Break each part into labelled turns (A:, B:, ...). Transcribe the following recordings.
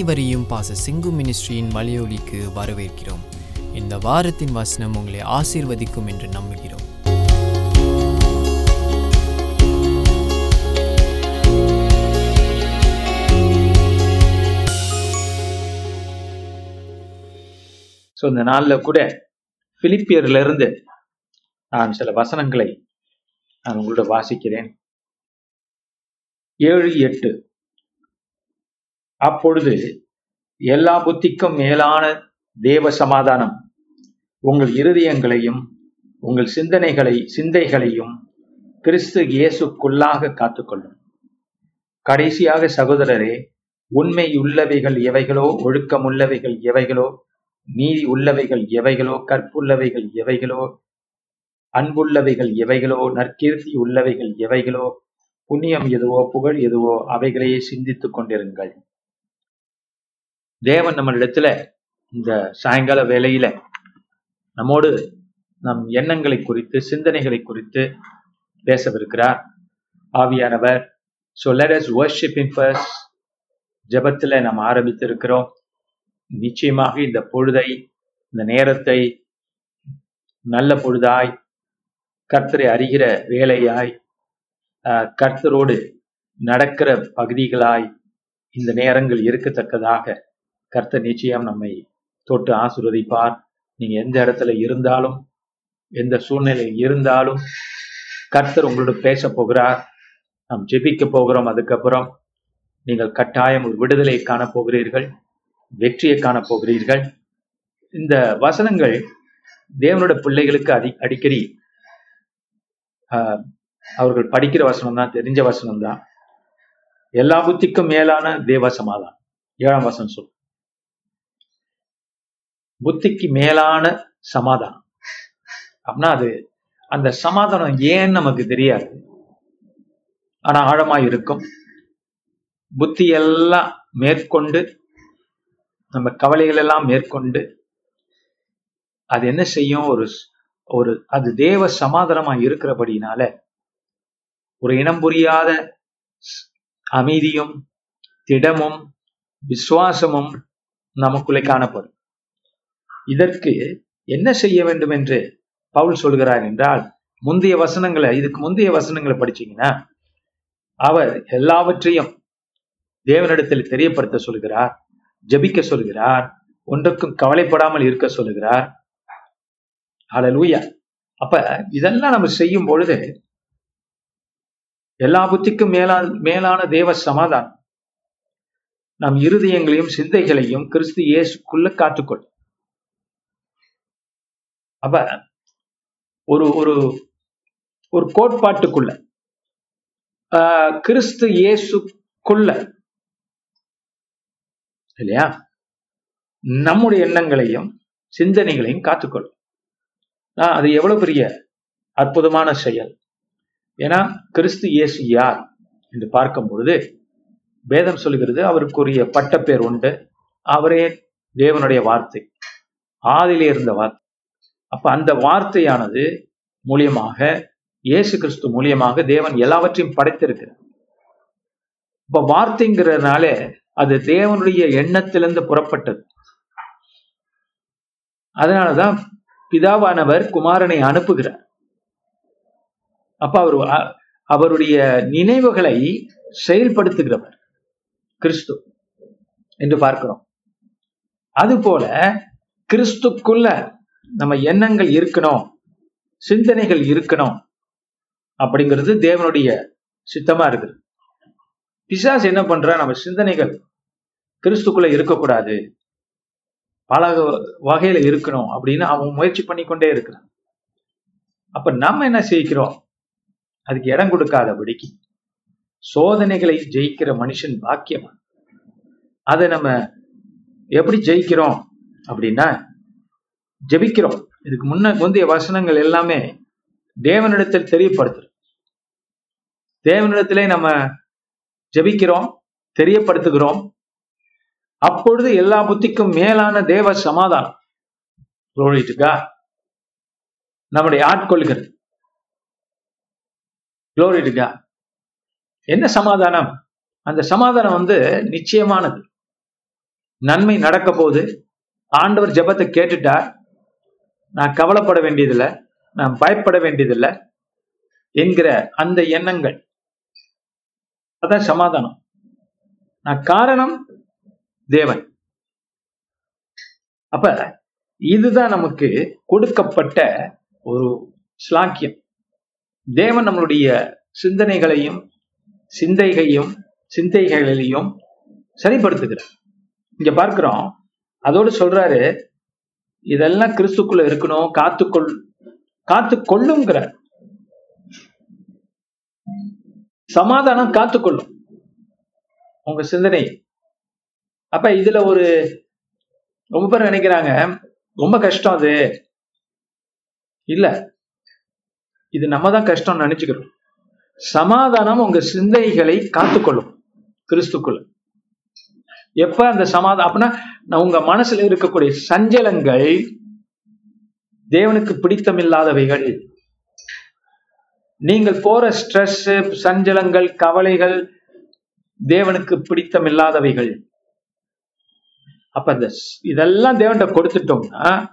A: அனைவரையும் பாச சிங்கு மினிஸ்ட்ரியின் மலையொலிக்கு வரவேற்கிறோம். இந்த வாரத்தின் வசனம் உங்களை ஆசீர்வதிக்கும் என்று நம்புகிறோம்.
B: ஸோ இந்த நாளில் கூட பிலிப்பியர்லேருந்து நான் சில வசனங்களை நான் உங்களோட வாசிக்கிறேன். ஏழு எட்டு. அப்பொழுது எல்லா புத்திக்கும் மேலான தேவ சமாதானம். உங்கள் இருதயங்களையும் உங்கள் சிந்தனைகளை சிந்தைகளையும் கிறிஸ்து இயேசுக்குள்ளாக காத்துக்கொள்ளும். கடைசியாக சகோதரரே உண்மை உள்ளவைகள் எவைகளோ ஒழுக்கமுள்ளவைகள் எவைகளோ நீதி உள்ளவைகள் எவைகளோ கற்புள்ளவைகள் எவைகளோ அன்புள்ளவைகள் எவைகளோ நற்கீர்த்தி உள்ளவைகள் எவைகளோ புண்ணியம் எதுவோ புகழ் எதுவோ அவைகளையே சிந்தித்துக் கொண்டிருங்கள். தேவன் நம்மளிடத்துல இந்த சாயங்கால வேலையில நம்மோடு நம் எண்ணங்களை குறித்து சிந்தனைகளை குறித்து பேசவிருக்கிறார். ஆவியானவர் so let us worship first ஜபத்தில் நாம் ஆரம்பித்திருக்கிறோம். நிச்சயமாக இந்த பொழுதை இந்த நேரத்தை நல்ல பொழுதாய் கர்த்தரை அறிகிற வேலையாய் கர்த்தரோடு நடக்கிற பகுதிகளாய் இந்த நேரங்கள் இருக்கத்தக்கதாக கர்த்தர் நிச்சயம் நம்மை தொட்டு ஆசிர்வதிப்பார். நீங்க எந்த இடத்துல இருந்தாலும் எந்த சூழ்நிலையில் இருந்தாலும் கர்த்தர் உங்களோட பேச போகிறார். நாம் ஜெபிக்க போகிறோம். அதுக்கப்புறம் நீங்கள் கட்டாயம் ஒரு விடுதலையை காணப் போகிறீர்கள். வெற்றியை காணப் போகிறீர்கள். இந்த வசனங்கள் தேவனோட பிள்ளைகளுக்கு அடி அடிக்கடி அவர்கள் படிக்கிற வசனம் தான் தெரிஞ்ச வசனம் தான் எல்லா புத்திக்கும் மேலான தேவ சமாதானம். ஏழாம் வசனம் சொல் புத்திக்கு மேலான சமாதானம். அப்படின்னா அது அந்த சமாதானம் ஏன்னு நமக்கு தெரியாது. ஆனா ஆழமா இருக்கும். புத்தி எல்லாம் மேற்கொண்டு நம்ம கவலைகள் எல்லாம் மேற்கொண்டு அது என்ன செய்யும்? ஒரு ஒரு அது தேவ சமாதானமா இருக்கிறபடினால ஒரு இனம் புரியாத அமைதியும் திடமும் விசுவாசமும் நமக்குள்ளே காணப்படும். இதற்கு என்ன செய்ய வேண்டும் என்று பவுல் சொல்கிறார் என்றால் முந்தைய வசனங்களை இதுக்கு முந்தைய வசனங்களை படிச்சீங்கன்னா அவர் எல்லாவற்றையும் தேவனிடத்தில் தெரியப்படுத்த சொல்கிறார் ஜெபிக்க சொல்கிறார் ஒன்றுக்கும் கவலைப்படாமல் இருக்க சொல்கிறார். ஹalleluya அப்ப இதெல்லாம் நம்ம செய்யும் பொழுது எல்லா புத்திக்கும் மேலா மேலான தேவ சமாதானம். நம் இருதயங்களையும் சிந்தைகளையும் கிறிஸ்து இயேசுக்குள்ள காத்துக்கொள் அப்ப ஒரு ஒரு ஒரு கோட்பாட்டுக்குள்ள ஆஹ், கிறிஸ்து இயேசுக்குள்ள இல்லையா? நம்முடைய எண்ணங்களையும் சிந்தனைகளையும் காத்துக்கொள்ளும். ஆஹ், அது எவ்வளவு பெரிய அற்புதமான செயல்? ஏன்னா கிறிஸ்து இயேசு யார் என்று பார்க்கும் பொழுது வேதம் சொல்லுகிறது அவருக்குரிய பட்டப்பேர் உண்டு. அவரே தேவனுடைய வார்த்தை. ஆதிலே இருந்த வார்த்தை. அப்ப அந்த வார்த்தையானது மூலியமாக இயேசு கிறிஸ்து மூலியமாக தேவன் எல்லாவற்றையும் படைத்திருக்கிறார். இப்ப வார்த்தைங்கிறதுனால அது தேவனுடைய எண்ணத்திலிருந்து புறப்பட்டது. அதனாலதான் பிதாவானவர் குமாரனை அனுப்புகிறார். அப்ப அவர் அ- அவருடைய நினைவுகளை செயல்படுத்துகிறவர் கிறிஸ்து என்று பார்க்கிறோம். அதுபோல கிறிஸ்துக்குள்ள நம்ம எண்ணங்கள் இருக்கணும் சிந்தனைகள் இருக்கணும் அப்படிங்கிறது தேவனுடைய சித்தமா இருக்குது. பிசாஸ் என்ன பண்ற நம்ம சிந்தனைகள் கிறிஸ்துக்குள்ள இருக்கக்கூடாது. பல வகையில இருக்கணும் அப்படின்னு அவன் முயற்சி பண்ணிக்கொண்டே இருக்கிறான். அப்ப நம்ம என்ன செய்கிறோம்? அதுக்கு இடம் கொடுக்காதபடிக்கு சோதனைகளை ஜெயிக்கிற மனுஷன் பாக்கியமா அதை நம்ம எப்படி ஜெயிக்கிறோம் அப்படின்னா ஜெபிக்கிறோம். இதுக்கு முன்ன முந்தைய வசனங்கள் எல்லாமே தேவனிடத்தில் தெரியப்படுத்துறோம் தேவனிடத்திலே நம்ம ஜெபிக்கிறோம் தெரியப்படுத்துகிறோம். அப்பொழுது எல்லா புத்திக்கும் மேலான தேவ சமாதானம். குளோரிட்டுக்கா நம்முடைய ஆட்கொள்கிறது. குளோரிட்டுக்கா என்ன சமாதானம்? அந்த சமாதானம் வந்து நிச்சயமானது. நன்மை நடக்க போகுது ஆண்டவர் ஜெபத்தை கேட்டுட்டார். நான் கவலைப்பட வேண்டியதில்லை. நான் பயப்பட வேண்டியதில்லை என்கிற அந்த எண்ணங்கள். அதான் சமாதானம். நான் காரணம் தேவன். அப்ப இதுதான் நமக்கு கொடுக்கப்பட்ட ஒரு ஸ்லாக்கியம். தேவன் நம்மளுடைய சிந்தனைகளையும் சிந்தைகையும் சிந்தைகளையும் சரிப்படுத்துகிறார். இங்க பார்க்கிறோம். அதோடு சொல்றாரு இதெல்லாம் கிறிஸ்துக்குள்ள இருக்கணும். காத்துக்கொள் காத்து கொள்ளுங்கிற சமாதானம் காத்துக்கொள்ளும். உங்க சிந்தனை. அப்ப இதுல ஒரு ரொம்ப பேர் நினைக்கிறாங்க ரொம்ப கஷ்டம் அது. இல்ல. இது நம்ம தான் கஷ்டம் நினைச்சுக்கிறோம். சமாதானம் உங்க சிந்தைகளை காத்துக்கொள்ளும். கிறிஸ்துக்குள்ள. எப்ப அந்த சமாதானம் அப்படின்னா உங்க மனசுல இருக்கக்கூடிய சஞ்சலங்கள் தேவனுக்கு பிடித்தமில்லாதவைகள். நீங்கள் போற ஸ்ட்ரெஸ் சஞ்சலங்கள் கவலைகள் தேவனுக்கு பிடித்தமில்லாதவைகள். அப்ப இந்த இதெல்லாம் தேவன்கிட்ட கொடுத்துட்டோம்னா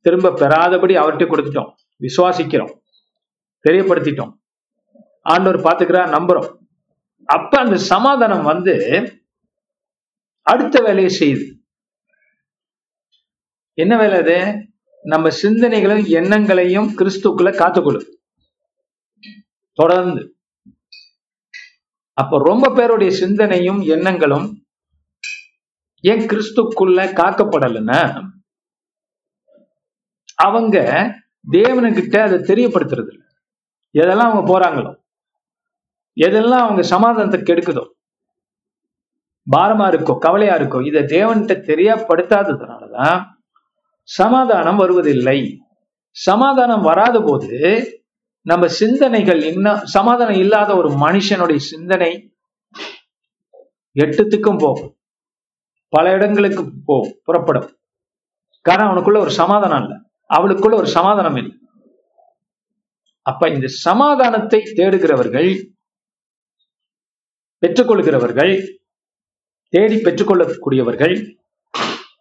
B: திரும்ப பெறாதபடி அவர்கிட்ட கொடுத்துட்டோம். விசுவாசிக்கிறோம். தெரியப்படுத்திட்டோம். ஆண்டவர் பாத்துக்கிறா நம்புறோம். அப்ப அந்த சமாதானம் வந்து அடுத்த வேலையை செய்யுது. என்ன வேலை அது? நம்ம சிந்தனைகளையும் எண்ணங்களையும் கிறிஸ்துக்குள்ள காத்துக்கொள்ளும் தொடர்ந்து. அப்ப ரொம்ப பேருடைய சிந்தனையும் எண்ணங்களும் ஏன் கிறிஸ்துக்குள்ள காக்கப்படலைன்னா அவங்க தேவனுக்கிட்ட அதை தெரியப்படுத்துறது இல்ல. எதெல்லாம் அவங்க போறாங்களோ எதெல்லாம் அவங்க சமாதானத்தை கெடுக்குதோ பாரமா இருக்கோ கவலையா இருக்கோ இதை தேவன்கிட்ட தெரியப்படுத்தாததுனாலதான் சமாதானம் வருவதில்லை. சமாதானம் வராத போது நம்ம சிந்தனைகள் இன்னும் சமாதானம் இல்லாத ஒரு மனுஷனுடைய சிந்தனை எட்டுத்துக்கும் போகும். பல இடங்களுக்கு போ புறப்படும். காரணம் அவனுக்குள்ள ஒரு சமாதானம் இல்லை. அவளுக்குள்ள ஒரு சமாதானம் இல்லை. அப்ப இந்த சமாதானத்தை தேடுகிறவர்கள் பெற்றுக்கொள்கிறவர்கள் தேடி பெற்றுக்கொள்ளக்கூடியவர்கள்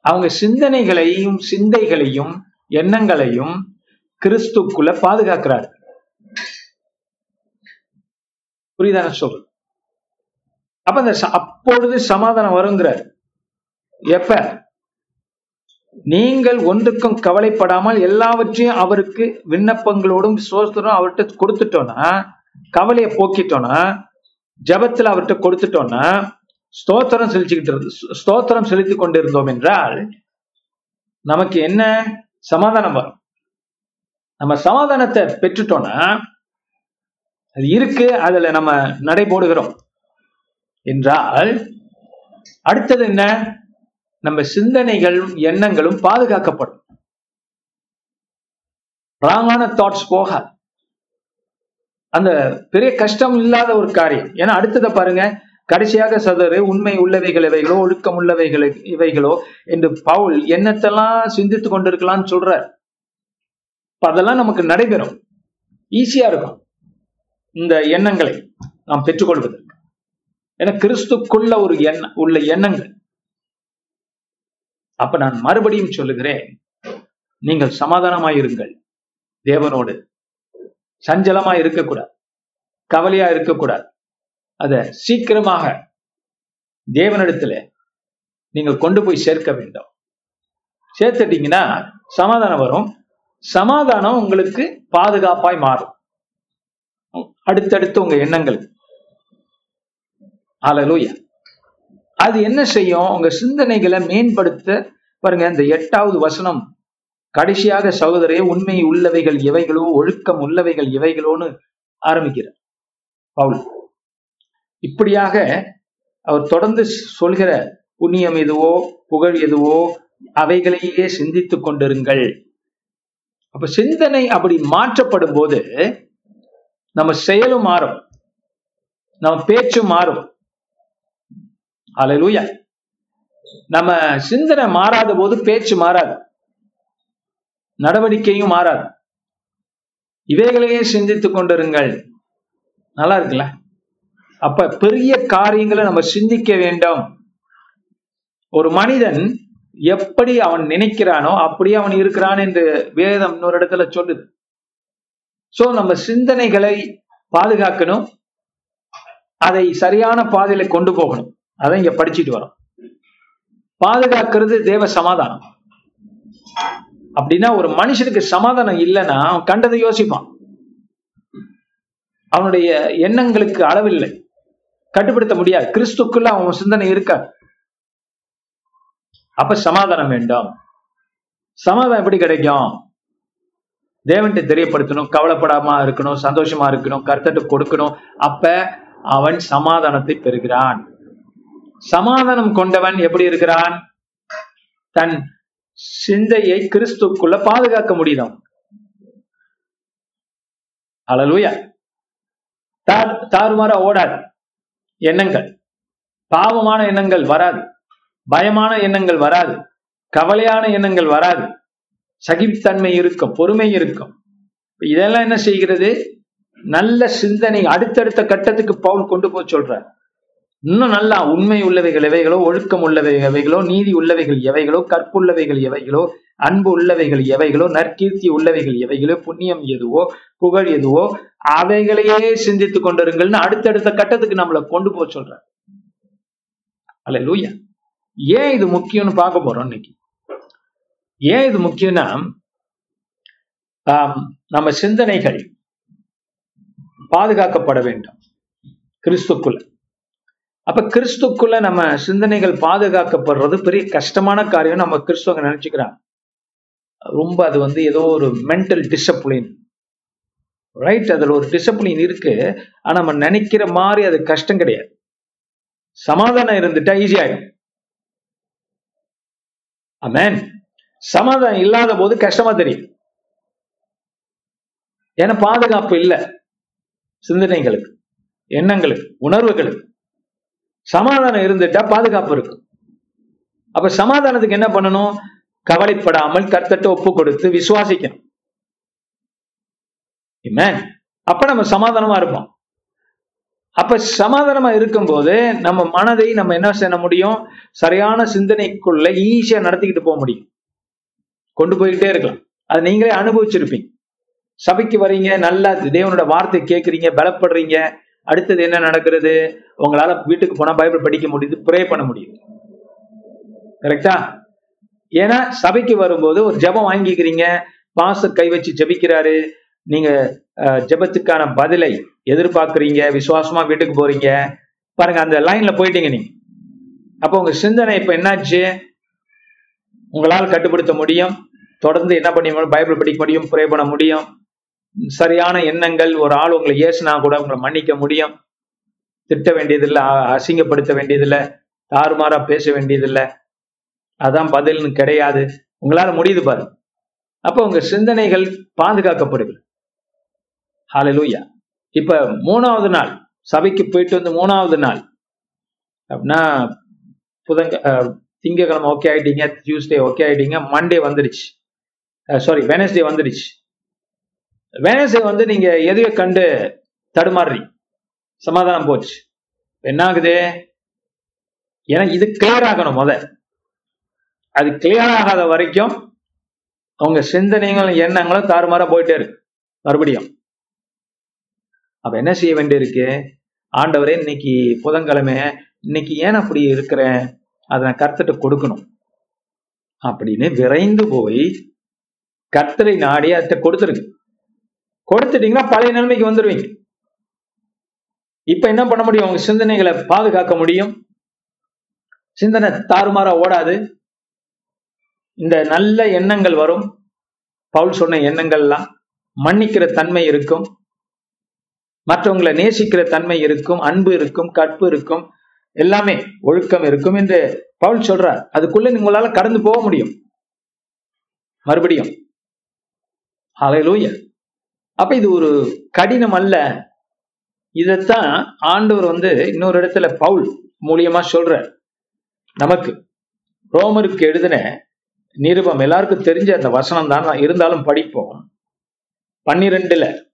B: அவங்க சிந்தனைகளையும் சிந்தைகளையும் எண்ணங்களையும் கிறிஸ்துக்குள்ள பாதுகாக்கிறார். புரியுதான சொல் அப்ப அந்த அப்பொழுது சமாதானம் வருங்கிறார். எப்ப? நீங்கள் ஒன்றுக்கும் கவலைப்படாமல் எல்லாவற்றையும் அவருக்கு விண்ணப்பங்களோடும் சோஸ்தரும் அவர்கிட்ட கொடுத்துட்டோம்னா கவலையை போக்கிட்டோம்னா ஜபத்துல அவர்கிட்ட கொடுத்துட்டோம்னா ஸ்தோத்திரம் செலுத்திக்கிட்டு ஸ்தோத்திரம் செலுத்தி கொண்டிருந்தோம் என்றால் நமக்கு என்ன சமாதானம் வரும்? நம்ம சமாதானத்தை பெற்றுட்டோம்னா அது இருக்கு அதுல நம்ம நடை போடுகிறோம். என்றால் அடுத்தது என்ன? நம்ம சிந்தனைகளும் எண்ணங்களும் பாதுகாக்கப்படும். ராங்கான தாட்ஸ் போகாது. அந்த பெரிய கஷ்டம் இல்லாத ஒரு காரியம். ஏன்னா அடுத்ததை பாருங்க கடைசியாக சதரு உண்மை உள்ளவைகள் இவைகளோ ஒழுக்கம் உள்ளவைகள் இவைகளோ என்று பவுல் என்னத்தெல்லாம் சிந்தித்து கொண்டிருக்கலாம்னு சொல்றார். அதெல்லாம் நமக்கு நடைபெறும். ஈஸியா இருக்கும். இந்த எண்ணங்களை நாம் பெற்றுக்கொள்வதற்கு. ஏன்னா கிறிஸ்துக்குள்ள ஒரு எண்ண உள்ள எண்ணங்கள். அப்ப நான் மறுபடியும் சொல்லுகிறேன் நீங்கள் சமாதானமாயிருங்கள் தேவனோடு சஞ்சலமா இருக்கக்கூடாது. கவலையா இருக்கக்கூடாது. அத சீக்கிரமாக தேவனிடத்துல நீங்க கொண்டு போய் சேர்க்க வேண்டும். சேர்த்துட்டீங்கன்னா சமாதானம் வரும். சமாதானம் உங்களுக்கு பாதுகாப்பாய் மாறும். அடுத்தடுத்து உங்க எண்ணங்கள். அலலூயா அது என்ன செய்யும்? உங்க சிந்தனைகளை மேம்படுத்த பாருங்க இந்த எட்டாவது வசனம். கடைசியாக சகோதரே உண்மை உள்ளவைகள் எவைகளோ ஒழுக்கம் உள்ளவைகள் எவைகளோன்னு ஆரம்பிக்கிறார். பவுல். இப்படியாக அவர் தொடர்ந்து சொல்கிற புண்ணியம் எதுவோ புகழ் எதுவோ அவைகளையே சிந்தித்துக் கொண்டிருங்கள். அப்ப சிந்தனை அப்படி மாற்றப்படும் போது நம்ம செயலும் மாறும். நம்ம பேச்சும் மாறும். அலலூயா நம்ம சிந்தனை மாறாத போது பேச்சு மாறாது. நடவடிக்கையும் மாறாது. இவைகளையே சிந்தித்துக் கொண்டிருங்கள். நல்லா இருக்குல்ல? அப்ப பெரிய காரியங்களை நம்ம சிந்திக்க வேண்டும். ஒரு மனிதன் எப்படி அவன் நினைக்கிறானோ அப்படியே அவன் இருக்கிறான் என்று வேதம் இன்னொரு இடத்துல சொல்லுது. சோ நம்ம சிந்தனைகளை பாதுகாக்கணும். அதை சரியான பாதையில கொண்டு போகணும். அதை இங்க படிச்சுட்டு வரோம். பாதுகாக்கிறது தேவ சமாதானம். அப்படின்னா ஒரு மனுஷனுக்கு சமாதானம் இல்லைன்னா அவன் கண்டதை யோசிப்பான். அவனுடைய எண்ணங்களுக்கு அளவில்லை. கட்டுப்படுத்த முடியாது. கிறிஸ்துக்குள்ள அவன் சிந்தனை இருக்க. அப்ப சமாதானம் வேண்டும். சமாதானம் எப்படி கிடைக்கும்? தேவன்கிட்ட தெரியப்படுத்தணும் கவலைப்படாம இருக்கணும் சந்தோஷமா இருக்கணும் கருத்தட்டு கொடுக்கணும். அப்ப அவன் சமாதானத்தை பெறுகிறான். சமாதானம் கொண்டவன் எப்படி இருக்கிறான்? தன் சிந்தையை கிறிஸ்துக்குள்ள பாதுகாக்க முடியும். அழலுயா தார் தாறுமாற ஓடாது. எண்ணங்கள். பாவமான எண்ணங்கள் வராது. பயமான எண்ணங்கள் வராது. கவலையான எண்ணங்கள் வராது. சகிப்புத்தன்மை இருக்கும் பொறுமை இருக்கும். இதெல்லாம் என்ன செய்கிறது? நல்ல சிந்தனை அடுத்தடுத்த கட்டத்துக்கு பவுல் கொண்டு போய் சொல்றார். இன்னும் நல்லா உண்மை உள்ளவைகள் எவைகளோ ஒழுக்கம் உள்ளவை எவைகளோ நீதி உள்ளவைகள் எவைகளோ கற்புள்ளவைகள் எவைகளோ அன்பு உள்ளவைகள் எவைகளோ நற்கீர்த்தி உள்ளவைகள் எவைகளோ புண்ணியம் எதுவோ புகழ் எதுவோ அவைகளையே சிந்தித்துக் கொண்டிருங்கள்னு அடுத்தடுத்த கட்டத்துக்கு நம்மளை கொண்டு போக சொல்ற அல்ல லூயா ஏன் இது முக்கியம்னு பார்க்க போறோம் இன்னைக்கு? ஏன் இது முக்கியம்னா நம்ம சிந்தனைகள் பாதுகாக்கப்பட வேண்டும். கிறிஸ்துக்குள்ள. அப்ப கிறிஸ்துக்குள்ள நம்ம சிந்தனைகள் பாதுகாக்கப்படுறது பெரிய கஷ்டமான காரியம். நம்ம கிறிஸ்துவங்க நினைச்சுக்கிறாங்க. ரொம்ப அது வந்து ஏதோ ஒரு மென்டல் டிசப்ளின் ரைட் அதுல ஒரு டிசிப்ளின் இருக்கு. ஆனா நம்ம நினைக்கிற மாதிரி அது கஷ்டம் கிடையாது. சமாதானம் இருந்துட்டா ஈஸி ஆகும் அமேன் சமாதானம் இல்லாத போது கஷ்டமா தெரியும். ஏன்னா பாதுகாப்பு இல்லை. சிந்தனைகளுக்கு எண்ணங்களுக்கு உணர்வுகளுக்கு. சமாதானம் இருந்துட்டா பாதுகாப்பு இருக்கும். அப்ப சமாதானத்துக்கு என்ன பண்ணணும்? கவலைப்படாமல் கர்த்தட்ட ஒப்பு கொடுத்து விசுவாசிக்கணும். அப்ப நம்ம சமாதானமா இருப்போம். அப்ப சமாதானமா இருக்கும்போது நம்ம மனதை நம்ம என்ன செய்ய முடியும்? சரியான சிந்தனைக்குள்ள ஈஸியா நடத்திக்கிட்டு போக முடியும். கொண்டு போய்கிட்டே இருக்கலாம். அதை நீங்களே அனுபவிச்சிருப்பீங்க. சபைக்கு வரீங்க நல்லா தேவனோட வார்த்தை கேட்குறீங்க பலப்படுறீங்க. அடுத்தது என்ன நடக்கிறது? உங்களால வீட்டுக்கு போனா பைபிள் படிக்க முடியுது ப்ரே பண்ண முடியும் கரெக்டா ஏன்னா சபைக்கு வரும்போது ஒரு ஜபம் வாங்கிக்கிறீங்க. பாச கை வச்சு ஜபிக்கிறாரு. நீங்க ஜபத்துக்கான பதிலை எதிர்பார்க்குறீங்க விசுவாசமா வீட்டுக்கு போறீங்க பாருங்க அந்த லைன்ல போயிட்டீங்க நீங்க. அப்போ உங்க சிந்தனை இப்ப என்னாச்சு? உங்களால் கட்டுப்படுத்த முடியும். தொடர்ந்து என்ன பண்ணி பைபிள் படிக்க முடியும் ப்ரே பண்ண முடியும். சரியான எண்ணங்கள் ஒரு ஆள் உங்களை ஏசுனா கூட உங்களை மன்னிக்க முடியும். திட்ட வேண்டியதில்லை அசிங்கப்படுத்த வேண்டியதில்லை தாறுமாறா பேச வேண்டியதில்லை. அதான் பதில்னு கிடையாது. உங்களால முடியுது பாரு அப்போ உங்க சிந்தனைகள் பாதுகாக்கப்படுது ஹாலலூயா இப்ப மூணாவது நாள் சபைக்கு போயிட்டு வந்து மூணாவது நாள். அப்படின்னா புதங்க திங்கக்கிழமை ஓகே ஆயிட்டீங்க டியூஸ்டே ஓகே ஆயிட்டீங்க மண்டே வந்துடுச்சு சாரி வெனஸ்டே வந்துடுச்சு வெனஸ்டே வந்து நீங்க எதையோ கண்டு தடுமாறுறீங்க சமாதானம் போச்சு. என்ன ஆகுது? ஏன்னா இது கிளியர் ஆகணும் முத. அது கிளியர் ஆகாத வரைக்கும் அவங்க சிந்தனைகளும் எண்ணங்களும் தாறுமாற போயிட்டே இருக்கு. மறுபடியும். அப்ப என்ன செய்ய வேண்டியிருக்கு? ஆண்டவரே இன்னைக்கு புதன்கிழமை இன்னைக்கு ஏன் அப்படி இருக்கிறேன்? அதை நான் கர்த்தட்ட கொடுக்கணும். அப்படின்னு விரைந்து போய் கர்த்தரை நாடி அதை கொடுத்துருங்க. கொடுத்துட்டீங்கன்னா பழைய நிலைமைக்கு வந்துடுவீங்க இப்ப என்ன பண்ண முடியும்? உங்க சிந்தனைகளை பாதுகாக்க முடியும். சிந்தனை தாறுமாறா ஓடாது. இந்த நல்ல எண்ணங்கள் வரும். பவுல் சொன்ன எண்ணங்கள்லாம் மன்னிக்கிற தன்மை இருக்கும். மற்றவங்களை நேசிக்கிற தன்மை இருக்கும் அன்பு இருக்கும் கற்பு இருக்கும் எல்லாமே ஒழுக்கம் இருக்கும் என்று பவுல் சொல்றார். அதுக்குள்ள உங்களால கடந்து போக முடியும். மறுபடியும். அப்ப இது ஒரு கடினம் அல்ல. இதைத்தான் ஆண்டவர் வந்து இன்னொரு இடத்துல பவுல் மூலியமா சொல்ற நமக்கு ரோமருக்கு எழுதின நிருபம் எல்லாருக்கும் தெரிஞ்ச அந்த வசனம் தான் இருந்தாலும் படிப்போம். பன்னிரெண்டுல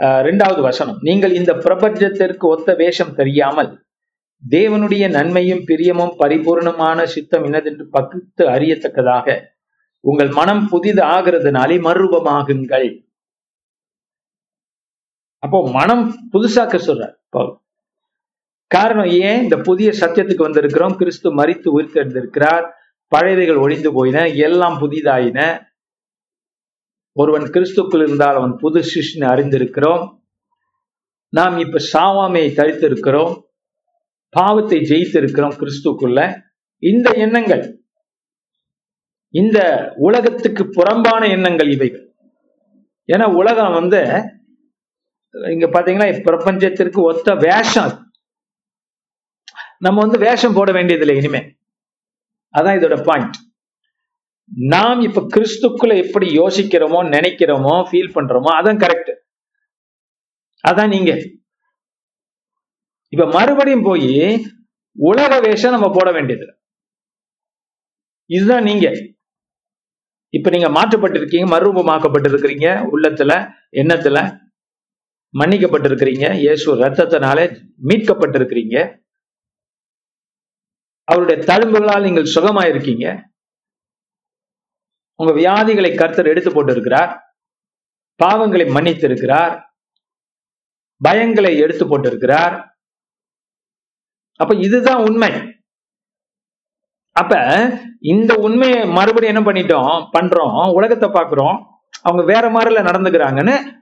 B: ரெண்டாவது வசனம். நீங்கள் இந்த பிரபஞ்சத்திற்கு ஒத்த வேஷம் தெரியாமல் தேவனுடைய நன்மையும் பிரியமும் பரிபூர்ணமான சித்தம் என்னதென்று பகுத்து அறியத்தக்கதாக உங்கள் மனம் புதிது ஆகிறதுனாலே மறுரூபமாகுங்கள். அப்போ மனம் புதுசாக்க சொல்றார் பவுல் காரணம் ஏன்? இந்த புதிய சத்தியத்துக்கு வந்திருக்கிறோம். கிறிஸ்து மறித்து உயிர்த்தெழுந்திருக்கிறார். பழையவைகள் ஒழிந்து போயின. எல்லாம் புதிதாயின. ஒருவன் கிறிஸ்துக்குள் இருந்தால் அவன் புது சிஷ்ணு அறிந்திருக்கிறோம். நாம் இப்ப சாவாமையை தரித்திருக்கிறோம். பாவத்தை ஜெயித்திருக்கிறோம் கிறிஸ்துக்குள்ள. இந்த எண்ணங்கள் இந்த உலகத்துக்கு புறம்பான எண்ணங்கள் இவைகள். ஏன்னா உலகம் வந்து இங்க பாத்தீங்கன்னா பிரபஞ்சத்திற்கு ஒத்த வேஷம் நம்ம வந்து வேஷம் போட வேண்டியதில்லை இனிமே. அதான் இதோட பாயிண்ட் நாம் இப்ப கிறிஸ்துக்குள்ள எப்படி யோசிக்கிறோமோ நினைக்கிறோமோ ஃபீல் பண்றோமோ அதான் கரெக்ட் அதான் நீங்க. இப்ப மறுபடியும் போய் உலக வேஷம் நம்ம போட வேண்டியது. இதுதான் நீங்க. இப்ப நீங்க மாற்றப்பட்டிருக்கீங்க மறுரூபமாக்கப்பட்டிருக்கிறீங்க உள்ளத்துல எண்ணத்துல மன்னிக்கப்பட்டிருக்கிறீங்க இயேசு ரத்தத்தினாலே மீட்கப்பட்டிருக்கிறீங்க. அவருடைய தழும்புகளால் நீங்கள் சுகமாயிருக்கீங்க. உங்க வியாதிகளை கர்த்தர் எடுத்து போட்டிருக்கிறார். பாவங்களை மன்னித்திருக்கிறார். பயங்களை எடுத்து போட்டிருக்கிறார். அப்ப இதுதான் உண்மை. அப்ப இந்த உண்மையை மறுபடியும் என்ன பண்ணிட்டோம்? பண்றோம். உலகத்தை பாக்குறோம் அவங்க வேற மாதிரில நடந்துக்கிறாங்கன்னு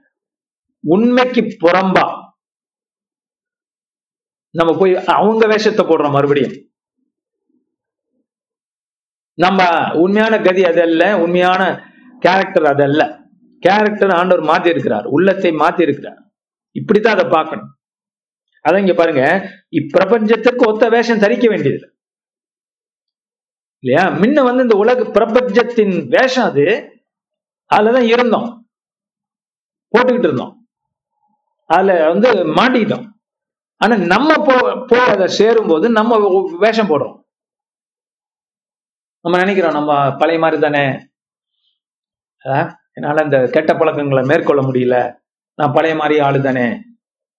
B: உண்மைக்கு புறம்பா. நம்ம போய் அவங்க வேஷத்தை போடுறோம் மறுபடியும். நம்ம உண்மையான கதி அதல்ல உண்மையான கேரக்டர் அதல்ல. கேரக்டர் ஆண்டவர் மாத்தி இருக்கிறார் உள்ளத்தை மாத்தி இருக்கிறார் இப்படித்தான் அதை பார்க்கணும். அதான் இங்க பாருங்க இப்பிரபஞ்சத்துக்கு ஒத்த வேஷம் தரிக்க வேண்டியது. இல்லையா? முன்ன வந்து இந்த உலக பிரபஞ்சத்தின் வேஷம் அது. அதுலதான் இருந்தோம். போட்டுக்கிட்டு இருந்தோம். அதுல வந்து மாட்டிக்கிட்டோம். ஆனா நம்ம போ போ அதை சேரும் போது நம்ம வேஷம் போடுறோம். நம்ம நினைக்கிறோம் நம்ம பழைய மாதிரி தானே? என்னால இந்த கெட்ட பழக்கங்களை மேற்கொள்ள முடியல. நான் பழைய மாதிரி ஆளு தானே?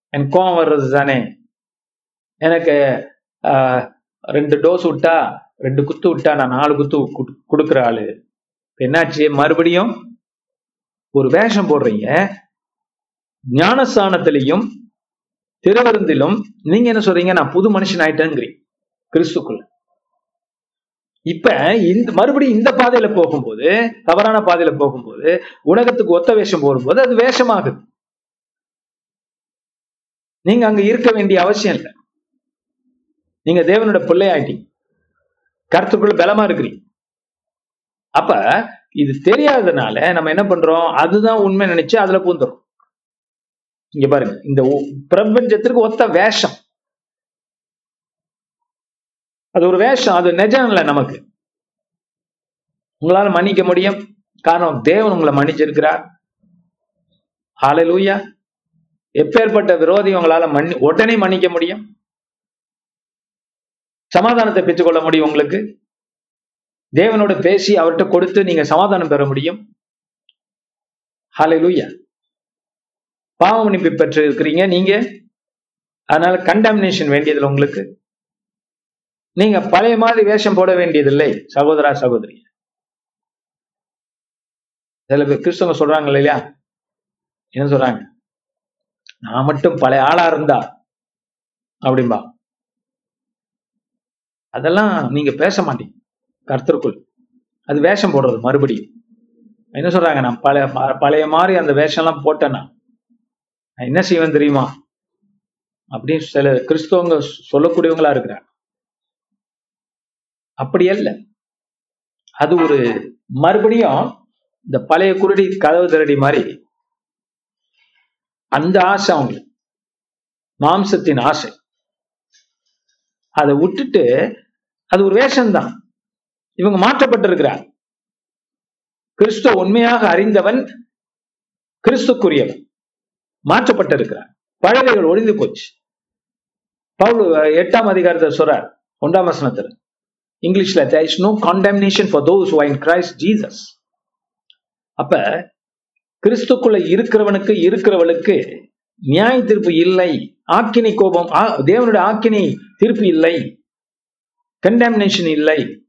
B: என் கோவம் வர்றது தானே? எனக்கு ரெண்டு டோஸ் விட்டா ரெண்டு குத்து விட்டா நான் நாலு குத்து குடு- கொடுக்குற ஆளு. என்னாச்சு? மறுபடியும் ஒரு வேஷம் போடுறீங்க. ஞானஸ்தானத்திலையும் திருவருந்திலும் நீங்க என்ன சொல்றீங்க? நான் புது மனுஷன் ஆயிட்டேங்கிறீங்க கிறிஸ்துக்குள்ள. இப்ப இந்த மறுபடியும் இந்த பாதையில போகும்போது தவறான பாதையில போகும்போது உலகத்துக்கு ஒத்த வேஷம் போடும்போது அது வேஷமாகுது. நீங்க அங்க இருக்க வேண்டிய அவசியம் இல்லை. நீங்க தேவனோட பிள்ளையாயிட்டீங்க. கருத்துக்குள்ள பலமா இருக்கிறீங்க. அப்ப இது தெரியாததுனால நம்ம என்ன பண்றோம்? அதுதான் உண்மை நினைச்சு அதுல பூந்துடும் இங்க பாருங்க இந்த பிரபஞ்சத்திற்கு ஒத்த வேஷம். அது ஒரு வேஷம் அது நிஜம் இல்லை நமக்கு. உங்களால மன்னிக்க முடியும். காரணம் தேவன் உங்களை மன்னிச்சிருக்கிறார். ஹalleluya. எப்பேற்பட்ட விரோதி உங்களால மன்னி உடனே மன்னிக்க முடியும். சமாதானத்தை பெற்றுக்கொள்ள முடியும் உங்களுக்கு. தேவனோட பேசி அவர்கிட்ட கொடுத்து நீங்க சமாதானம் பெற முடியும். ஹாலை லூயா பாவ மன்னிப்பு பெற்று இருக்கிறீங்க நீங்க. அதனால கண்டாமினேஷன் வேண்டியதில்லை உங்களுக்கு. நீங்க பழைய மாதிரி வேஷம் போட வேண்டியதில்லை. சகோதரா சகோதரி. சில பேர் கிறிஸ்தவங்க சொல்றாங்க இல்லையா? என்ன சொல்றாங்க? நான் மட்டும் பழைய ஆளா இருந்தா அப்படிம்பா. அதெல்லாம் நீங்க பேச மாட்டீங்க. கர்த்தருக்குள். அது வேஷம் போடுறது மறுபடியும். என்ன சொல்றாங்க? நான் பழைய பழைய மாதிரி அந்த வேஷம்லாம் போட்டேன்னா நான் என்ன செய்வேன் தெரியுமா? அப்படின்னு சில கிறிஸ்தவங்க சொல்லக்கூடியவங்களா இருக்கிறாங்க. அப்படி அல்ல அது ஒரு மறுபடியும் இந்த பழைய குருடி கதவு திரடி மாதிரி அந்த ஆசை அவங்களுக்கு. மாம்சத்தின் ஆசை. அதை விட்டுட்டு அது ஒரு வேஷம்தான். இவங்க மாற்றப்பட்டிருக்கிறார். கிறிஸ்துவ உண்மையாக அறிந்தவன் கிறிஸ்துக்குரியவன். மாற்றப்பட்டிருக்கிறார். பழகைகள் ஒழிந்து போச்சு. பவுல் எட்டாம் அதிகாரத்தை சொல்றார் ஒன்றாம் வசனத்தில். இங்கிலீஷ்ல there is no condemnation for those who are in அப்ப கிறிஸ்துக்குள்ள இருக்கிறவனுக்கு இருக்கிறவளுக்கு நியாய தீர்ப்பு இல்லை ஆக்கினை கோபம் தேவனுடைய ஆக்கினை தீர்ப்பு இல்லை கண்டாமினேஷன் இல்லை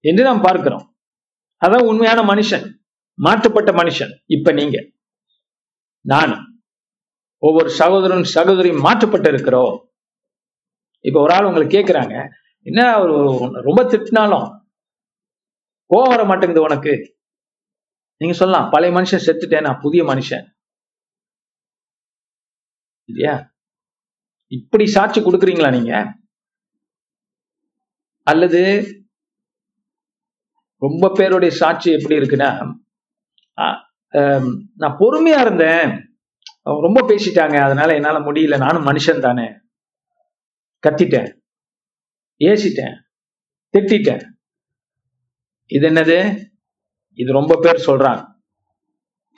B: என்று நாம் பார்க்கிறோம். அதான் உண்மையான மனுஷன் மாற்றப்பட்ட மனுஷன் இப்ப நீங்க. நான் ஒவ்வொரு சகோதரன் சகோதரியும் மாற்றப்பட்டு இருக்கிறோம் இப்ப ஒரு ஆள் உங்களை கேட்கிறாங்க என்ன ஒரு ரொம்ப திட்டினாலும் கோவம் வர மாட்டேங்குது உனக்கு. நீங்க சொல்லலாம் பழைய மனுஷன் செத்துட்டேன் நான் புதிய மனுஷன். இல்லையா? இப்படி சாட்சி கொடுக்குறீங்களா நீங்க? அல்லது ரொம்ப பேருடைய சாட்சி எப்படி இருக்குன்னா நான் பொறுமையா இருந்தேன். ரொம்ப பேசிட்டாங்க அதனால என்னால முடியல. நானும் மனுஷன் தானே. கத்திட்டேன். ஏசிட்டேன். திட்டேன் இது என்னது? இது ரொம்ப பேர் சொல்றாங்க.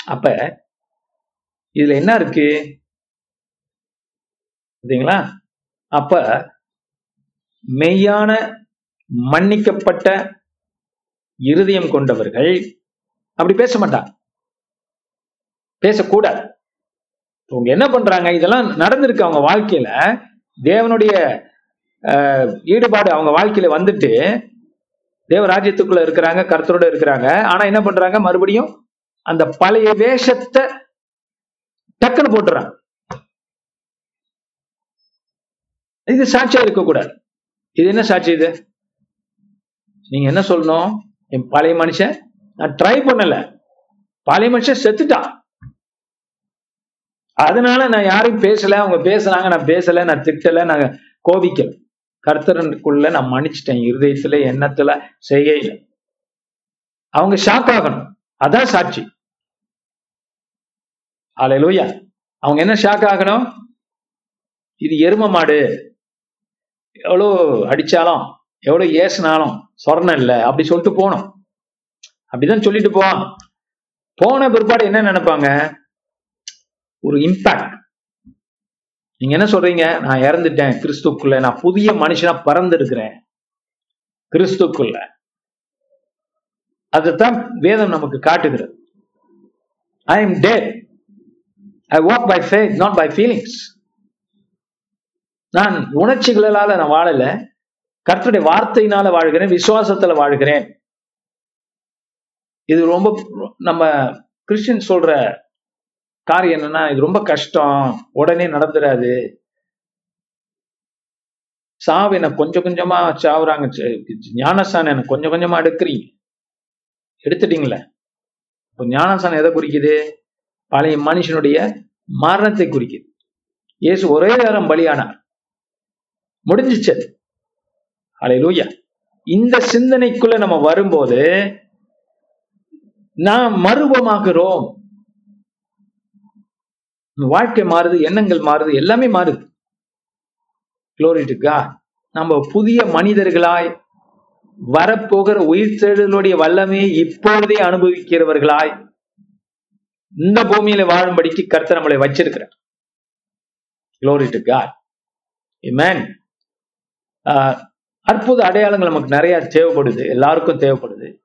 B: அப்ப இதுல என்ன இருக்கு? சரிங்களா அப்ப மெய்யான மன்னிக்கப்பட்ட இருதயம் கொண்டவர்கள் அப்படி பேச மாட்டாங்க. பேசக்கூடாது. அவங்க என்ன பண்றாங்க? இதெல்லாம் நடந்திருக்கு அவங்க வாழ்க்கையில. தேவனுடைய ஈடுபாடு அவங்க வாழ்க்கையில வந்துட்டு தேவ ராஜ்யத்துக்குள்ள இருக்கிறாங்க கர்த்தரோட இருக்கிறாங்க. ஆனா என்ன பண்றாங்க? மறுபடியும் அந்த பழைய வேஷத்தை டக்குன்னு போட்டுறாங்க. இது சாட்சியா இருக்கக்கூடாது. இது என்ன சாட்சி இது? நீங்க என்ன சொல்லணும்? என் பழைய மனுஷன் நான் ட்ரை பண்ணல. பழைய மனுஷன் செத்துட்டான். அதனால நான் யாரையும் பேசல. அவங்க பேசுனாங்க நான் பேசல நான் திட்டல நாங்க கோபிக்கல. கர்த்தரனுக்குள்ள நான் மன்னிச்சிட்டேன். இருதயத்துல எண்ணத்துல செய்கையில. அவங்க ஷாக் ஆகணும். அதான் சாட்சி. ஆலையிலோயா அவங்க என்ன ஷாக் ஆகணும்? இது எரும மாடு. எவ்வளோ அடிச்சாலும் எவ்வளவு ஏசுனாலும் சொரணம் இல்லை. அப்படி சொல்லிட்டு போகணும். அப்படிதான் சொல்லிட்டு போவான். போன பிற்பாடு என்ன நினைப்பாங்க? ஒரு இம்பாக்ட் நீங்க என்ன சொல்றீங்க? நான் இறந்துட்டேன். கிறிஸ்துக்குள்ள நான் புதிய மனுஷனா பறந்துருக்கிறேன். கிறிஸ்துக்குள்ள. அதுதான் வேதம் நமக்கு காட்டுகிறது. I am that I walk by faith not by feelings நான் உணர்ச்சிகளால நான் வாழல. கர்த்தருடைய வார்த்தையினால வாழ்கிறேன். விசுவாசத்துல வாழ்கிறேன். இது ரொம்ப நம்ம கிறிஸ்டின் சொல்ற காரியம் என்னன்னா இது ரொம்ப கஷ்டம். உடனே நடந்துடாது சாவு என்ன கொஞ்சம் கொஞ்சமா சாவுறாங்க. ச- எனக்கு கொஞ்சம் கொஞ்சமா எடுக்கிறீங்க. எடுத்துட்டீங்களே. இப்போ ஞானஸ்தானம் எதை குறிக்குது? பழைய மனுஷனுடைய மரணத்தை குறிக்குது. இயேசு ஒரே நேரம் பலியானார். முடிஞ்சிச்சு லூயா இந்த சிந்தனைக்குள்ள நம்ம வரும்போது நாம் மருவமாகிறோம் வாழ்க்கை மாறுது எண்ணங்கள் மாறுது எல்லாமே மாறுது. குளோரிட்டுக்கா நம்ம புதிய மனிதர்களாய் வரப்போகிற உயிர் உயிர்த்தெழுதலுடைய வல்லமையை இப்பொழுதே அனுபவிக்கிறவர்களாய் இந்த பூமியில வாழும்படிக்கு கருத்தை நம்மளை வச்சிருக்கிறார். குளோரிட்டுக்கா to ஆஹ் அற்புத அடையாளங்கள் நமக்கு நிறைய தேவைப்படுது எல்லாருக்கும் தேவைப்படுது.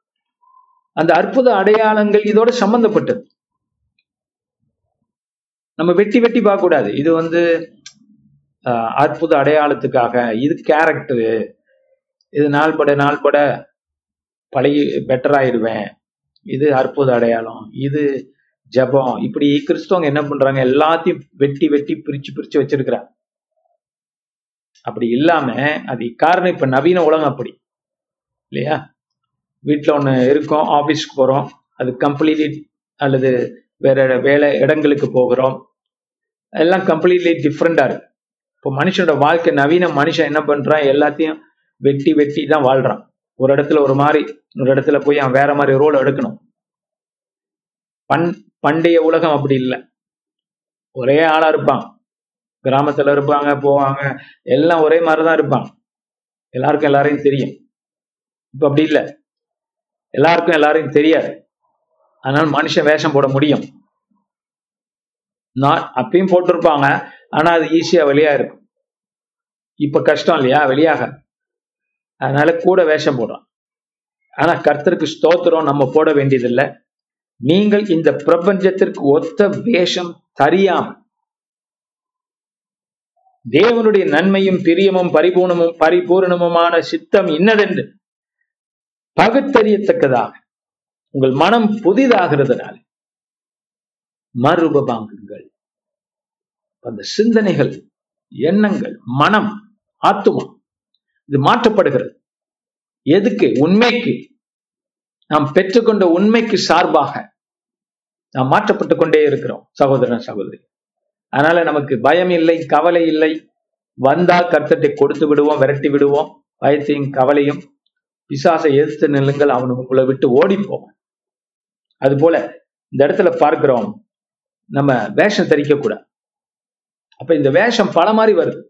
B: அந்த அற்புத அடையாளங்கள் இதோட சம்பந்தப்பட்டது. நம்ம வெட்டி வெட்டி பார்க்க கூடாது இது வந்து ஆஹ், அற்புத அடையாளத்துக்காக இது கேரக்டரு இது நாள்பட நாள்பட பழகி பெட்டர் ஆயிடுவேன் இது அற்புத அடையாளம். இது ஜெபம். இப்படி கிறிஸ்தவங்க என்ன பண்றாங்க? எல்லாத்தையும் வெட்டி வெட்டி பிரிச்சு பிரிச்சு வச்சிருக்கிறாங்க. அப்படி இல்லாம அது காரணம் இப்ப நவீன உலகம் அப்படி. இல்லையா? வீட்டில் ஒன்று இருக்கோம் ஆஃபீஸ்க்கு போகிறோம் அது கம்ப்ளீட்லி அல்லது வேற வேலை இடங்களுக்கு போகிறோம். எல்லாம் கம்ப்ளீட்லி டிஃப்ரெண்டாக இருக்கு. இப்போ மனுஷனோட வாழ்க்கை நவீன மனுஷன் என்ன பண்ணுறான் எல்லாத்தையும் வெட்டி வெட்டி தான் வாழ்றான். ஒரு இடத்துல ஒரு மாதிரி ஒரு இடத்துல போய் அவன் வேற மாதிரி ரோல் எடுக்கணும். பண் பண்டைய உலகம் அப்படி இல்லை. ஒரே ஆளா இருப்பான். கிராமத்துல இருப்பாங்க போவாங்க. எல்லாம் ஒரே மாதிரி தான் எல்லாருக்கும் எல்லாரையும் தெரியும். இப்போ அப்படி இல்லை. எல்லாருக்கும் எல்லாரையும் தெரியாது. அதனால மனுஷன் வேஷம் போட முடியும். நான் அப்பயும் போட்டிருப்பாங்க. ஆனா அது ஈஸியா வெளியா இருக்கும். இப்ப கஷ்டம் இல்லையா? வெளியாக. அதனால கூட வேஷம் போடுறான் ஆனா கர்த்தருக்கு ஸ்தோத்திரம் நம்ம போட வேண்டியதில்லை. நீங்கள் இந்த பிரபஞ்சத்திற்கு ஒத்த வேஷம் தரியாம. தேவனுடைய நன்மையும் பிரியமும் பரிபூர்ணமும் பரிபூரணமுமான சித்தம் இன்னதென்று பகுத்தறியத்தக்கதாக. உங்கள் மனம் புதிதாகிறதுனால மறுபபாங்குங்கள் அந்த சிந்தனைகள் எண்ணங்கள் மனம் ஆத்துமா இது மாற்றப்படுகிறது. எதுக்கு? உண்மைக்கு. நாம் பெற்றுக்கொண்ட உண்மைக்கு சார்பாக நாம் மாற்றப்பட்டு கொண்டே இருக்கிறோம் சகோதரன் சகோதரி. அதனால நமக்கு பயம் இல்லை கவலை இல்லை. வந்தா கர்த்தத்தை கொடுத்து விடுவோம் விரட்டி விடுவோம். பயத்தையும் கவலையும் பிசாசை எதிர்த்து நில்லுங்கள் அவனுக்குள்ள விட்டு ஓடிப்போம் அது போல இந்த இடத்துல பார்க்கிறோம் நம்ம வேஷம் தரிக்க கூடாது அப்ப இந்த வேஷம் பல மாதிரி வருது.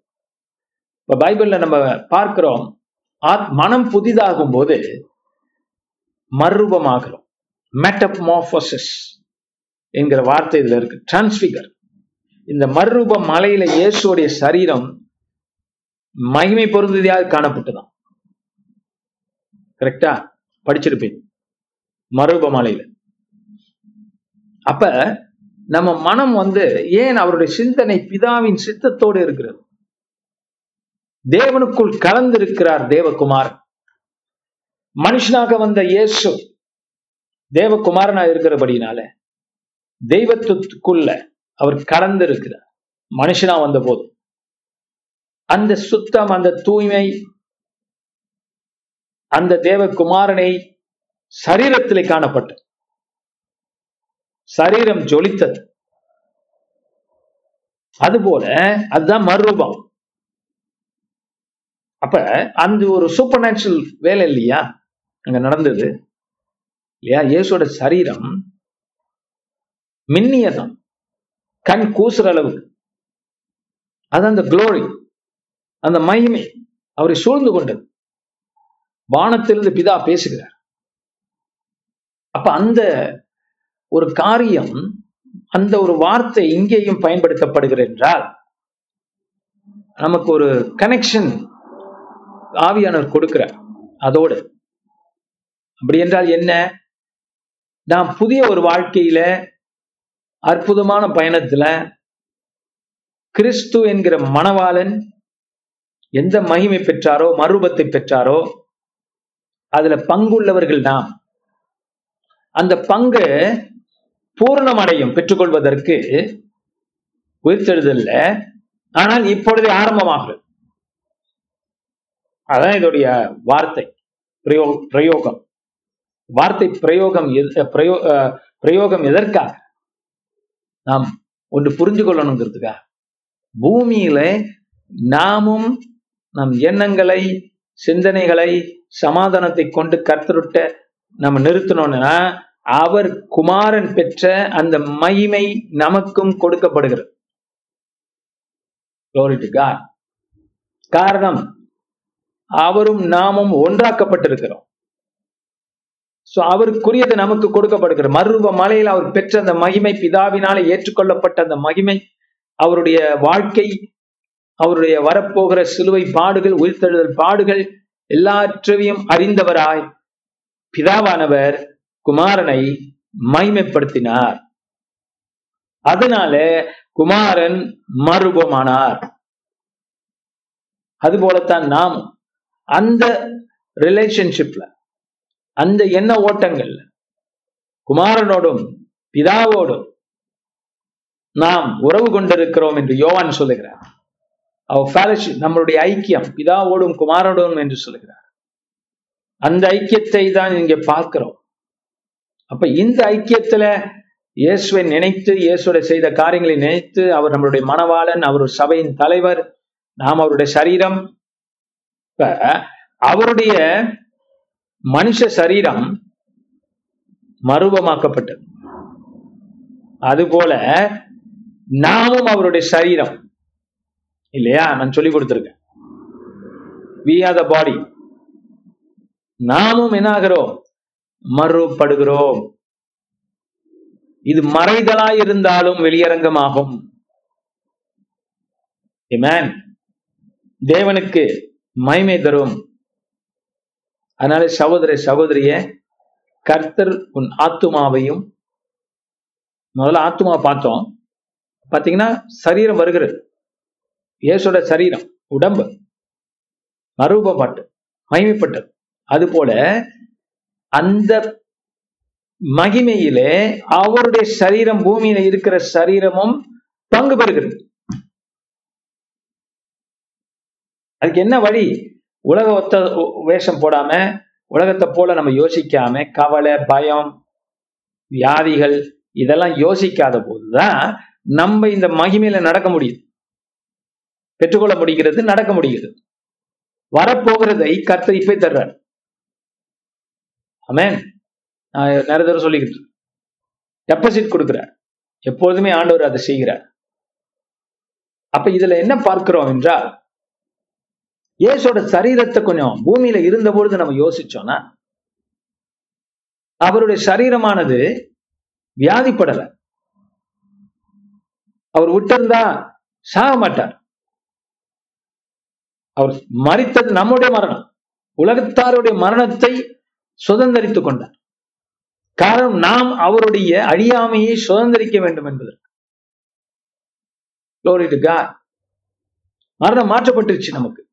B: இப்ப பைபிள்ல நம்ம பார்க்கிறோம் ஆத் மனம் புதிதாகும் போது மறுரூபமாகிறோம். மெட்டப்மார்போசிஸ் என்கிற வார்த்தை இதுல இருக்கு. டிரான்ஸ்பிகர் இந்த மறுரூப மலையில இயேசுடைய சரீரம் மகிமை பொருந்ததியாக காணப்பட்டுதான் கரெக்டா படிச்சிருப்பேன் மறுரூப மலையில. அப்ப நம்ம மனம் வந்து ஏன் அவருடைய சிந்தனை பிதாவின் சித்தத்தோடு இருக்கிறது? தேவனுக்குள் கலந்திருக்கிறார் தேவகுமார். மனுஷனாக வந்த இயேசு தேவகுமாரனா இருக்கிறபடினால தெய்வத்துக்குள்ள அவர் கலந்து இருக்கிறார் மனுஷனா வந்த போது அந்த சுத்தம் அந்த தூய்மை அந்த தேவகுமாரனை சரீரத்திலே காணப்பட்டது. சரீரம் ஜொலித்தது. அதுபோல அதுதான் மறுரூபம். அப்ப அந்த ஒரு சூப்பர் நேச்சுரல் வேலை இல்லையா? அங்க நடந்தது. இல்லையா? இயேசோட சரீரம் மின்னியதான் கண் கூசுற அளவுக்கு. அது அந்த குளோரி அந்த மகிமை அவரை சூழ்ந்து கொண்டது. வானத்திலிருந்து பிதா பேசுகிறார். அப்ப அந்த ஒரு காரியம் அந்த ஒரு வார்த்தை இங்கேயும் பயன்படுத்தப்படுகிறது என்றால் நமக்கு ஒரு கனெக்ஷன் ஆவியானவர் கொடுக்கிறார் அதோடு. அப்படி என்றால் என்ன? நாம் புதிய ஒரு வாழ்க்கையில அற்புதமான பயணத்துல கிறிஸ்து என்கிற மணவாளன் எந்த மகிமை பெற்றாரோ மறுபத்தை பெற்றாரோ அதுல பங்குள்ளவர்கள் நாம். அந்த பங்கு பூரணமடையும் பெற்றுக்கொள்வதற்கு உயிர்த்தெழுதல்ல. ஆனால் இப்பொழுதே ஆரம்பமாகிறது. அதான் இதோடைய வார்த்தை பிரயோ பிரயோகம். வார்த்தை பிரயோகம் பிரயோ பிரயோகம் எதற்காக? நாம் ஒன்று புரிஞ்சு கொள்ளணுங்கிறதுக்காக. பூமியில நாமும் நம் எண்ணங்களை சிந்தனைகளை சமாதானத்தை கொண்டு கர்த்தருட்ட நம்ம நிறுத்தணும்னா அவர் குமாரன் பெற்ற அந்த மகிமை நமக்கும் கொடுக்கப்படுகிறது. காரணம் அவரும் நாமும் ஒன்றாக்கப்பட்டிருக்கிறோம். சோ அவருக்குரியது நமக்கு கொடுக்கப்படுகிறது. மருவ மலையில் அவர் பெற்ற அந்த மகிமை பிதாவினாலே ஏற்றுக்கொள்ளப்பட்ட அந்த மகிமை அவருடைய வாழ்க்கை அவருடைய வரப்போகிற சிலுவை பாடுகள் உயிர்த்தெழுதல் பாடுகள் எல்லாற்றையும் அறிந்தவராய் பிதாவானவர் குமாரனை மகிமைப்படுத்தினார். அதனால குமாரன் மறுபமானார் அதுபோலத்தான் நாம் அந்த ரிலேஷன்ஷிப்ல அந்த எண்ண ஓட்டங்கள்ல குமாரனோடும் பிதாவோடும் நாம் உறவு கொண்டிருக்கிறோம் என்று யோவான் சொல்லுகிறார். அவர் fellowship, நம்மளுடைய ஐக்கியம் பிதாவோடும் குமாரனோடும் என்று சொல்லுகிறார். அந்த ஐக்கியத்தை தான் இங்க பார்க்கிறோம். அப்ப இந்த ஐக்கியத்துல இயேசுவை நினைத்து இயேசுவை செய்த காரியங்களை நினைத்து அவர் நம்மளுடைய மணவாளன் அவர் சபையின் தலைவர் நாம் அவருடைய சரீரம். இப்ப அவருடைய மனுஷ சரீரம் மருவமாக்கப்பட்டது. அதுபோல நாமும் அவருடைய சரீரம். இல்லையா? நான் சொல்லி கொடுத்திருக்கேன். வி ஆர் த பாடி நாமும் என்ன ஆகிறோம் மறுபடுகிறோம். இது மறைதலாய் இருந்தாலும் வெளியரங்கமாகும். தேவனுக்கு மகிமை தரும். அதனால சகோதர சகோதரிய கர்த்தர் உன் ஆத்துமாவையும் முதல்ல ஆத்துமா பார்த்தோம். பாத்தீங்கன்னா சரீரம் வருகிறது. இயேசோட சரீரம் உடம்பு மறுபப்பட்டு மகிமைப்பட்டது அதுபோல அந்த மகிமையிலே அவருடைய சரீரம் பூமியில இருக்கிற சரீரமும் பங்கு பெறுகிறது. அதுக்கு என்ன வழி? உலக ஒத்த வேஷம் போடாம உலகத்தை போல நம்ம யோசிக்காம கவலை பயம் வியாதிகள் இதெல்லாம் யோசிக்காத போதுதான் நம்ம இந்த மகிமையில நடக்க முடியுது பெற்றுக்கொள்ள முடிகிறது நடக்க முடிகிறது. வரப்போகிறதை கர்த்தர் இப்பே தர்றார் அமேன் நான் நிறைய தடவை சொல்லிக்கிட்டு டெபாசிட் கொடுக்கிறார் எப்பொழுதுமே ஆண்டவர் அதை செய்கிறார். அப்ப இதுல என்ன பார்க்கிறோம் என்றால் இயேசோட சரீரத்தை கொஞ்சம் பூமியில இருந்த பொழுது நம்ம யோசிச்சோம்னா அவருடைய சரீரமானது வியாதிப்படல. அவர் விட்டிருந்தா சாக மாட்டார். அவர் மறித்தது நம்முடைய மரணம். உலகத்தாருடைய மரணத்தை சுதந்திரித்துக் கொண்டார். காரணம் நாம் அவருடைய அழியாமையை சுதந்திரிக்க வேண்டும் என்பதற்கு மரணம் மாற்றப்பட்டுருச்சு நமக்கு.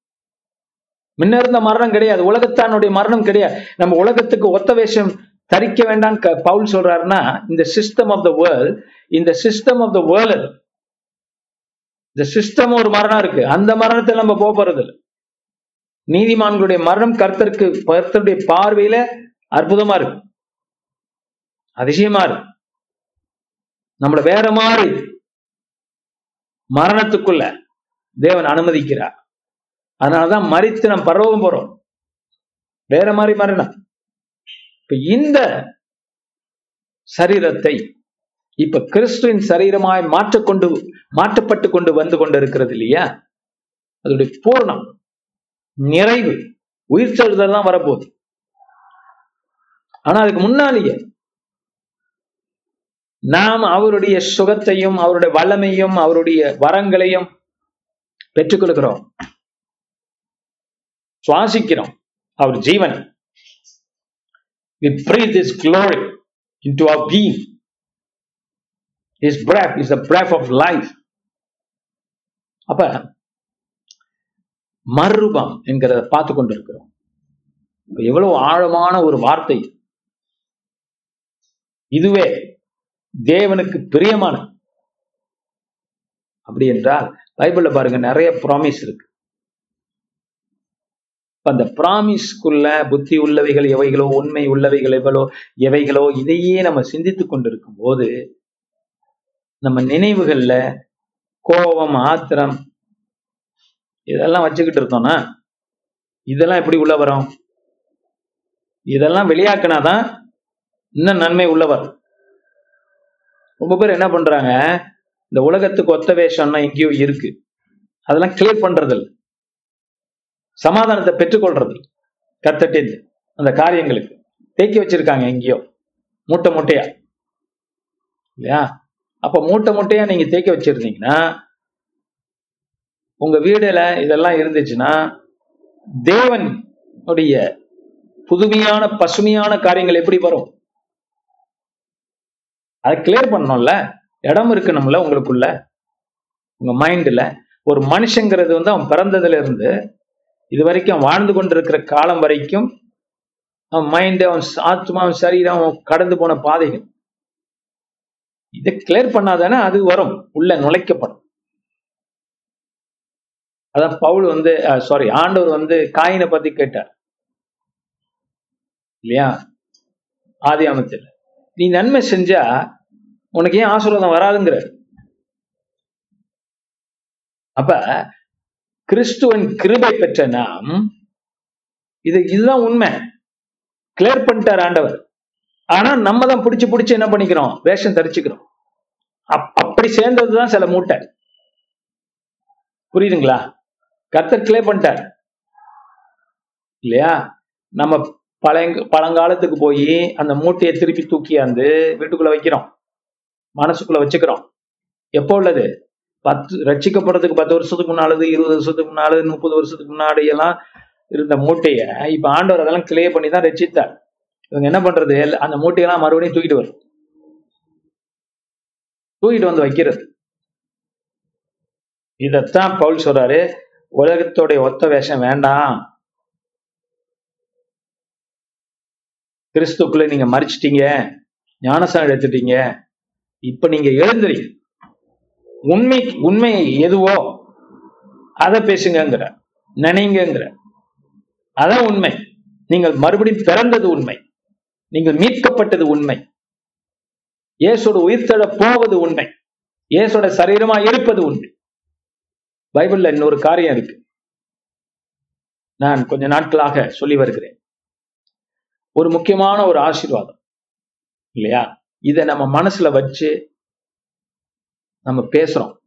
B: முன்ன இருந்த மரணம் கிடையாது. உலகத்தானுடைய மரணம் கிடையாது. நம்ம உலகத்துக்கு ஒத்த வேஷம் தரிக்க வேண்டாம் பவுல் சொல்றாருன்னா இந்த சிஸ்டம் ஆஃப் த வேர்ல்ட் இந்த சிஸ்டம் ஆஃப் த வேர்ல்ட் இந்த சிஸ்டம் ஒரு மரணம் இருக்கு. அந்த மரணத்தை நம்ம போக போறது இல்லை நீதிமான்களுடைய மரணம் கர்த்தருக்கு கர்த்தருடைய பார்வையில அற்புதமா இருக்கு. அதிசயமா இருக்கு. நம்மள வேற மாதிரி மரணத்துக்குள்ள தேவன் அனுமதிக்கிறார். அதனாலதான் மறித்து நம்ம பரவம் போறோம். வேற மாதிரி மரணம். இப்ப இந்த சரீரத்தை இப்ப கிறிஸ்துவின் சரீரமாய் மாற்றக்கொண்டு மாற்றப்பட்டு கொண்டு வந்து கொண்டிருக்கிறது இல்லையா? அதோடைய பூர்ணம். நிறைவு. உயிர் செலுத்தல் தான் வரப்போகுது. ஆனா அதுக்கு முன்னாலேயே நாம் அவருடைய சுகத்தையும் அவருடைய வல்லமையும் அவருடைய வரங்களையும் பெற்றுக்கொள்கிறோம் சுவாசிக்கிறோம் அவர் ஜீவன். We breathe his glory into our being. His breath is the breath of life. அப்ப மறுரூபம் என்கிறத பார்த்து கொண்டிருக்கிறோம். எவ்வளவு ஆழமான ஒரு வார்த்தை. இதுவே தேவனுக்கு பிரியமான அப்படி என்றால் பைபிள்ல பாருங்க நிறைய ப்ராமிஸ் இருக்கு. அந்த ப்ராமிஸ்க்குள்ள புத்தி உள்ளவைகள் எவைகளோ உண்மை உள்ளவைகள் எவ்வளோ எவைகளோ இதையே நம்ம சிந்தித்துக் கொண்டிருக்கும் போது நம்ம நினைவுகள்ல கோபம் ஆத்திரம் இதெல்லாம் வச்சுக்கிட்டு இருந்தோம்னா இதெல்லாம் எப்படி உள்ள வரும்? இதெல்லாம் வெளியாக்கினாதான் இன்னும் நன்மை உள்ள வரும். ரொம்ப பேர் என்ன பண்றாங்க இந்த உலகத்துக்கு ஒத்த வேஷம்னா எங்கேயோ இருக்கு. அதெல்லாம் கிளியர் பண்றது இல்லை சமாதானத்தை பெற்றுக்கொள்றது கத்தட்டேந்து அந்த காரியங்களுக்கு. தேக்கி வச்சிருக்காங்க எங்கேயோ மூட்டை மூட்டையா. இல்லையா? அப்ப மூட்டை மூட்டையா நீங்க தேக்கி வச்சிருந்தீங்கன்னா உங்க வீடுல இதெல்லாம் இருந்துச்சுன்னா தேவன் உடைய புதுமையான பசுமையான காரியங்கள் எப்படி வரும்? அதை கிளியர் பண்ணோம்ல இடம் இருக்கணும்ல உங்களுக்குள்ள. உங்க மைண்ட்ல ஒரு மனுஷங்கிறது வந்து அவன் பிறந்ததுல இருந்து இது வரைக்கும் வாழ்ந்து கொண்டிருக்கிற காலம் வரைக்கும் அவன் மைண்ட் அவன் ஆத்மா அவன் சரீரம் அவன் கடந்து போன பாதைகள். இதை கிளியர் பண்ணாதானே அது வரும். உள்ள நுழைக்கப்படும். அதான் பவுல் வந்து சாரி ஆண்டவர் வந்து காயினை பத்தி கேட்டார். இல்லையா? ஆதி அமைச்சர் நீ நன்மை செஞ்சா உனக்கு ஏன் ஆசீர்வாதம் வராதுங்கிற அப்ப கிறிஸ்துவன் கிருபை பெற்ற நாம் இது இதுதான் உண்மை. கிளியர் பண்ணிட்டார் ஆண்டவர். ஆனா நம்ம தான் பிடிச்சு பிடிச்சு என்ன பண்ணிக்கிறோம்? வேஷம் தரிச்சுக்கிறோம். அப்- அப்படி சேர்ந்ததுதான் சில மூட்டை. புரியுதுங்களா? கர்த்தர் கிளே பண்ணிட்டார். இல்லையா? நம்ம பழைய பழங்காலத்துக்கு போய் அந்த மூட்டையை திருப்பி தூக்கியாந்து வீட்டுக்குள்ள வைக்கிறோம். மனசுக்குள்ள வச்சுக்கிறோம். எப்போ உள்ளது? பத்து ரட்சிக்கப்படுறதுக்கு பத்து வருஷத்துக்கு முன்னாலது இருபது வருஷத்துக்கு முன்னாலது முப்பது வருஷத்துக்கு முன்னாடி எல்லாம் இருந்த மூட்டைய இப்ப ஆண்டவர் அதெல்லாம் கிளே பண்ணி தான் ரட்சித்தார். இவங்க என்ன பண்றது? அந்த மூட்டையெல்லாம் மறுபடியும் தூக்கிட்டு வரும். தூக்கிட்டு வந்து வைக்கிறது. இதத்தான் பவுல் சொல்றாரு. உலகத்தோடைய ஒத்த வேஷம் வேண்டாம். கிறிஸ்துக்குள்ள நீங்க மறிச்சிட்டீங்க. ஞானசாரம் எடுத்துட்டீங்க. இப்ப நீங்க எழுந்துறீங்க உண்மை உண்மை எதுவோ அதை பேசுங்கிற நினைங்கிற அதான் உண்மை. நீங்கள் மறுபடியும் பிறந்தது உண்மை. நீங்கள் மீட்கப்பட்டது உண்மை. இயேசோட உயிர்த்தட போவது உண்மை. இயேசோட சரீரமா இருப்பது உண்மை. பைபிள்ல இன்னொரு காரியம் இருக்கு. நான் கொஞ்ச நாட்களாக சொல்லி வருகிறேன். ஒரு முக்கியமான ஒரு ஆசீர்வாதம். இல்லையா? இதை நம்ம மனசுல வச்சு நம்ம பேசுறோம்.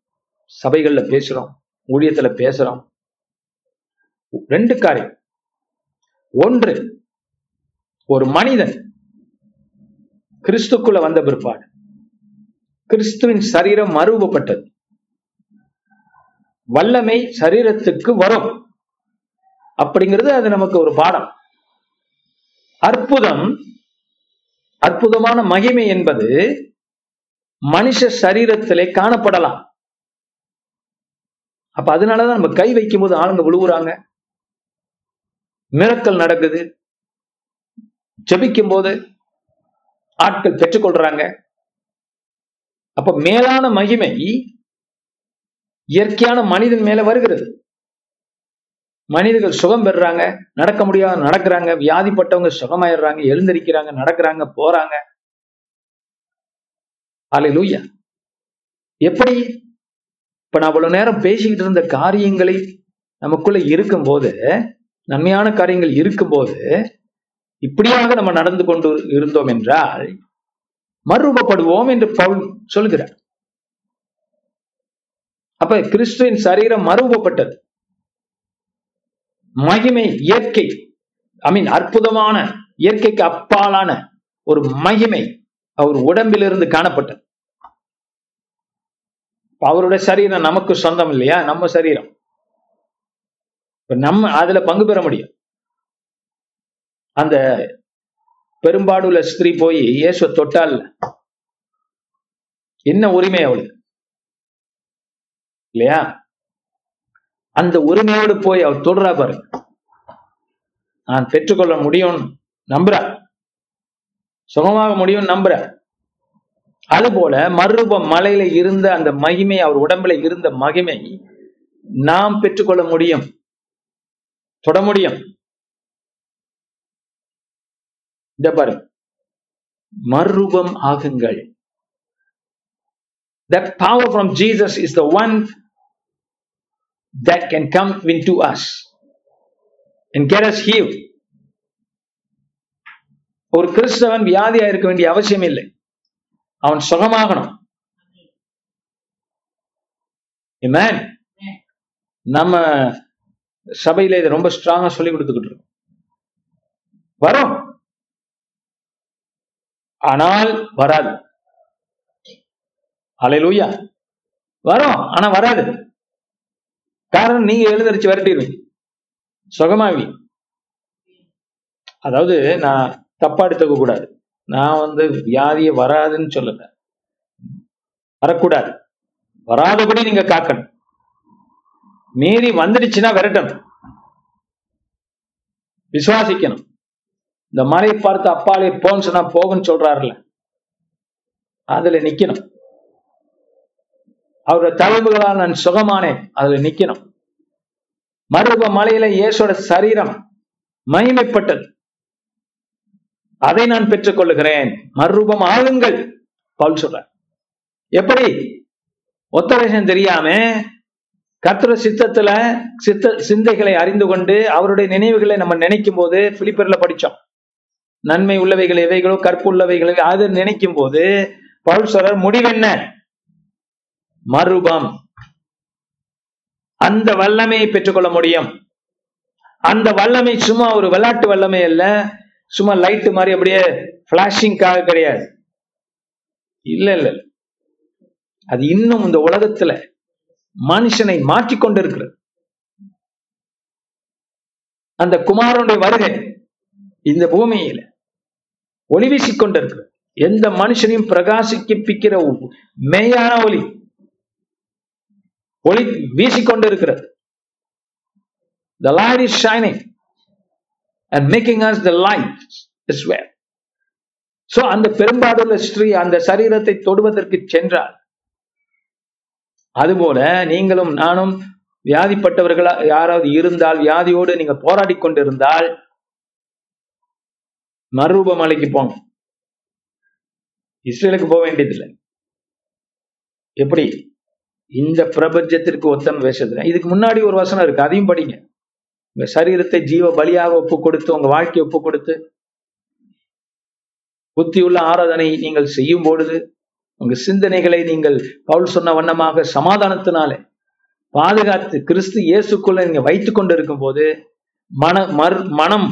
B: சபைகள்ல பேசுறோம். ஊழியத்துல பேசுறோம். ரெண்டு காரியம். ஒன்று ஒரு மனிதன் கிறிஸ்துக்குள்ள வந்த பிற்பாடு. கிறிஸ்துவின் சரீரம் மறுவப்பட்டது வல்லமை சரீரத்துக்கு வரும். அப்படிங்கிறது அது நமக்கு ஒரு பாடம். அற்புதம் அற்புதமான மகிமை என்பது மனுஷ சரீரத்திலே காணப்படலாம். அப்ப அதனாலதான் நம்ம கை வைக்கும் போது ஆளுங்க விழுவுறாங்க. மிரக்கல் நடக்குது. ஜபிக்கும் போது ஆட்கள் பெற்றுக்கொள்றாங்க. அப்ப மேலான மகிமை இயற்கையான மனிதன் மேல வருகிறது. மனிதர்கள் சுகம் பெறுறாங்க நடக்க முடியாத நடக்கிறாங்க வியாதிப்பட்டவங்க சுகமாயிடுறாங்க எழுந்திருக்கிறாங்க நடக்கிறாங்க போறாங்க. அலையிலூயா எப்படி? இப்ப நான் அவ்வளவு நேரம் பேசிக்கிட்டு இருந்த காரியங்களை நமக்குள்ள இருக்கும்போது நன்மையான காரியங்கள் இருக்கும்போது இப்படியாக நம்ம நடந்து கொண்டு இருந்தோம் என்றால் மறுரூபப்படுவோம் என்று பவுல் சொல்கிறார். அப்ப கிறிஸ்துவின் சரீரம் மறுரூபப்பட்டது. மகிமை இயற்கை. ஐ மீன் அற்புதமான இயற்கைக்கு அப்பாலான ஒரு மகிமை அவர் உடம்பிலிருந்து காணப்பட்டது. அவருடைய சரீரம் நமக்கு சொந்தம் இல்லையா? நம்ம சரீரம். இப்ப நம்ம அதுல பங்கு பெற முடியும். அந்த பெரும்பாடுள்ள ஸ்திரீ போய் இயேசுவ தொட்டால் என்ன உரிமை அவளுக்கு? இல்லையா? அந்த உரிமையோடு போய் அவர் தொடுறா பாரு. நான் பெற்றுக்கொள்ள முடியும் நம்புற. சுகமாக முடியும் நம்புற. அது போல மறுரூப மலையில இருந்த அந்த மகிமை அவர் உடம்புல இருந்த மகிமை நாம் பெற்றுக்கொள்ள முடியும். தொட முடியும். இந்த பாரு. மறுரூபம் ஆகுங்கள். That power from Jesus is the one that can come into us and get us healed. ஒரு கிறிஸ்தவன் வியாதியா இருக்க வேண்டிய அவசியம் இல்லை. அவன் சுகமாகணும். நம்ம சபையில இதை ரொம்ப ஸ்ட்ராங்கா சொல்லி கொடுத்துக்கிட்டு இருக்கோம். வரும். ஆனால் வராது. அலையிலூயா வரும். ஆனா வராது. காரணம் நீங்க எழுதரிச்சு விரட்டிடுவீங்க சுகமாவி அதாவது நான் தப்பா எடுத்துக்க கூடாது. நான் வந்து வியாதியை வராதுன்னு சொல்லல. வரக்கூடாது. வராதபடி நீங்க காக்கணும். மீறி வந்துடுச்சுன்னா விரட்டணும். விசுவாசிக்கணும். இந்த மலை பார்த்து அப்பாலே போன்னு சொன்னா போகுன்னு சொல்றாருல அதுல நிக்கணும். அவரோட தழும்புகளால் நான் சுகமானேன். அதுல நிக்கணும். மறுப மலையில இயேசோட சரீரம் மகிமைப்பட்டது. அதை நான் பெற்றுக் கொள்ளுகிறேன் மறுரூபம் ஆகுங்கள் பவுல் சொல்ற எப்படி? ஒத்தரேசன் தெரியாம கத்திர சித்தத்துல சித்த சிந்தைகளை அறிந்து கொண்டு அவருடைய நினைவுகளை நம்ம நினைக்கும் போது பிலிப்பர்ல படிச்சோம். நன்மை உள்ளவைகள் எவைகளோ கற்புள்ளவைகள் அது நினைக்கும் போது பவுல் சொல்றார் முடிவென்ன? மறுபம் அந்த வல்லமையை பெற்றுக்கொள்ள முடியும். அந்த வல்லமை சும்மா ஒரு விளையாட்டு வல்லமை அல்ல. சும்மா லைட் மாதிரி அப்படியே பிளாஷிங்காக கிடையாது. இல்ல இல்ல அது இன்னும் இந்த உலகத்துல மனுஷனை மாற்றிக்கொண்டிருக்கிறது அந்த குமாரனுடைய வருகை இந்த பூமியில ஒளி வீசிக்கொண்டிருக்கிறது எந்த மனுஷனையும் பிரகாசிக்கப்பிக்கிற மெய்யான ஒளி. ஒளி வீசிக்கொண்டு இருக்கிறது The light is shining and making us the light as well. அந்த பெரும்பாடுள்ள ஸ்ரீ அந்த சரீரத்தை தொடுவதற்கு சென்றார் அதுபோல நீங்களும் நானும் வியாதிப்பட்டவர்களா யாராவது இருந்தால் வியாதியோடு நீங்க போராடி கொண்டிருந்தால் மறுரூப மலைக்கு போங்க. இஸ்ரேலுக்கு போக வேண்டியதில்லை. எப்படி? இந்த பிரபஞ்சத்திற்கு ஒத்தம் வேஷத்துல. இதுக்கு முன்னாடி ஒரு வசனம் இருக்கு அதையும் படிங்க. உங்க சரீரத்தை ஜீவ பலியாக ஒப்பு கொடுத்து உங்க வாழ்க்கையை ஒப்பு கொடுத்து புத்தியுள்ள ஆராதனை நீங்கள் செய்யும் பொழுது உங்க சிந்தனைகளை நீங்கள் பவுல் சொன்ன வண்ணமாக சமாதானத்தினாலே பாதுகாத்து கிறிஸ்து இயேசுக்குள்ள நீங்க வைத்துக் கொண்டு இருக்கும் போது மன மர் மனம்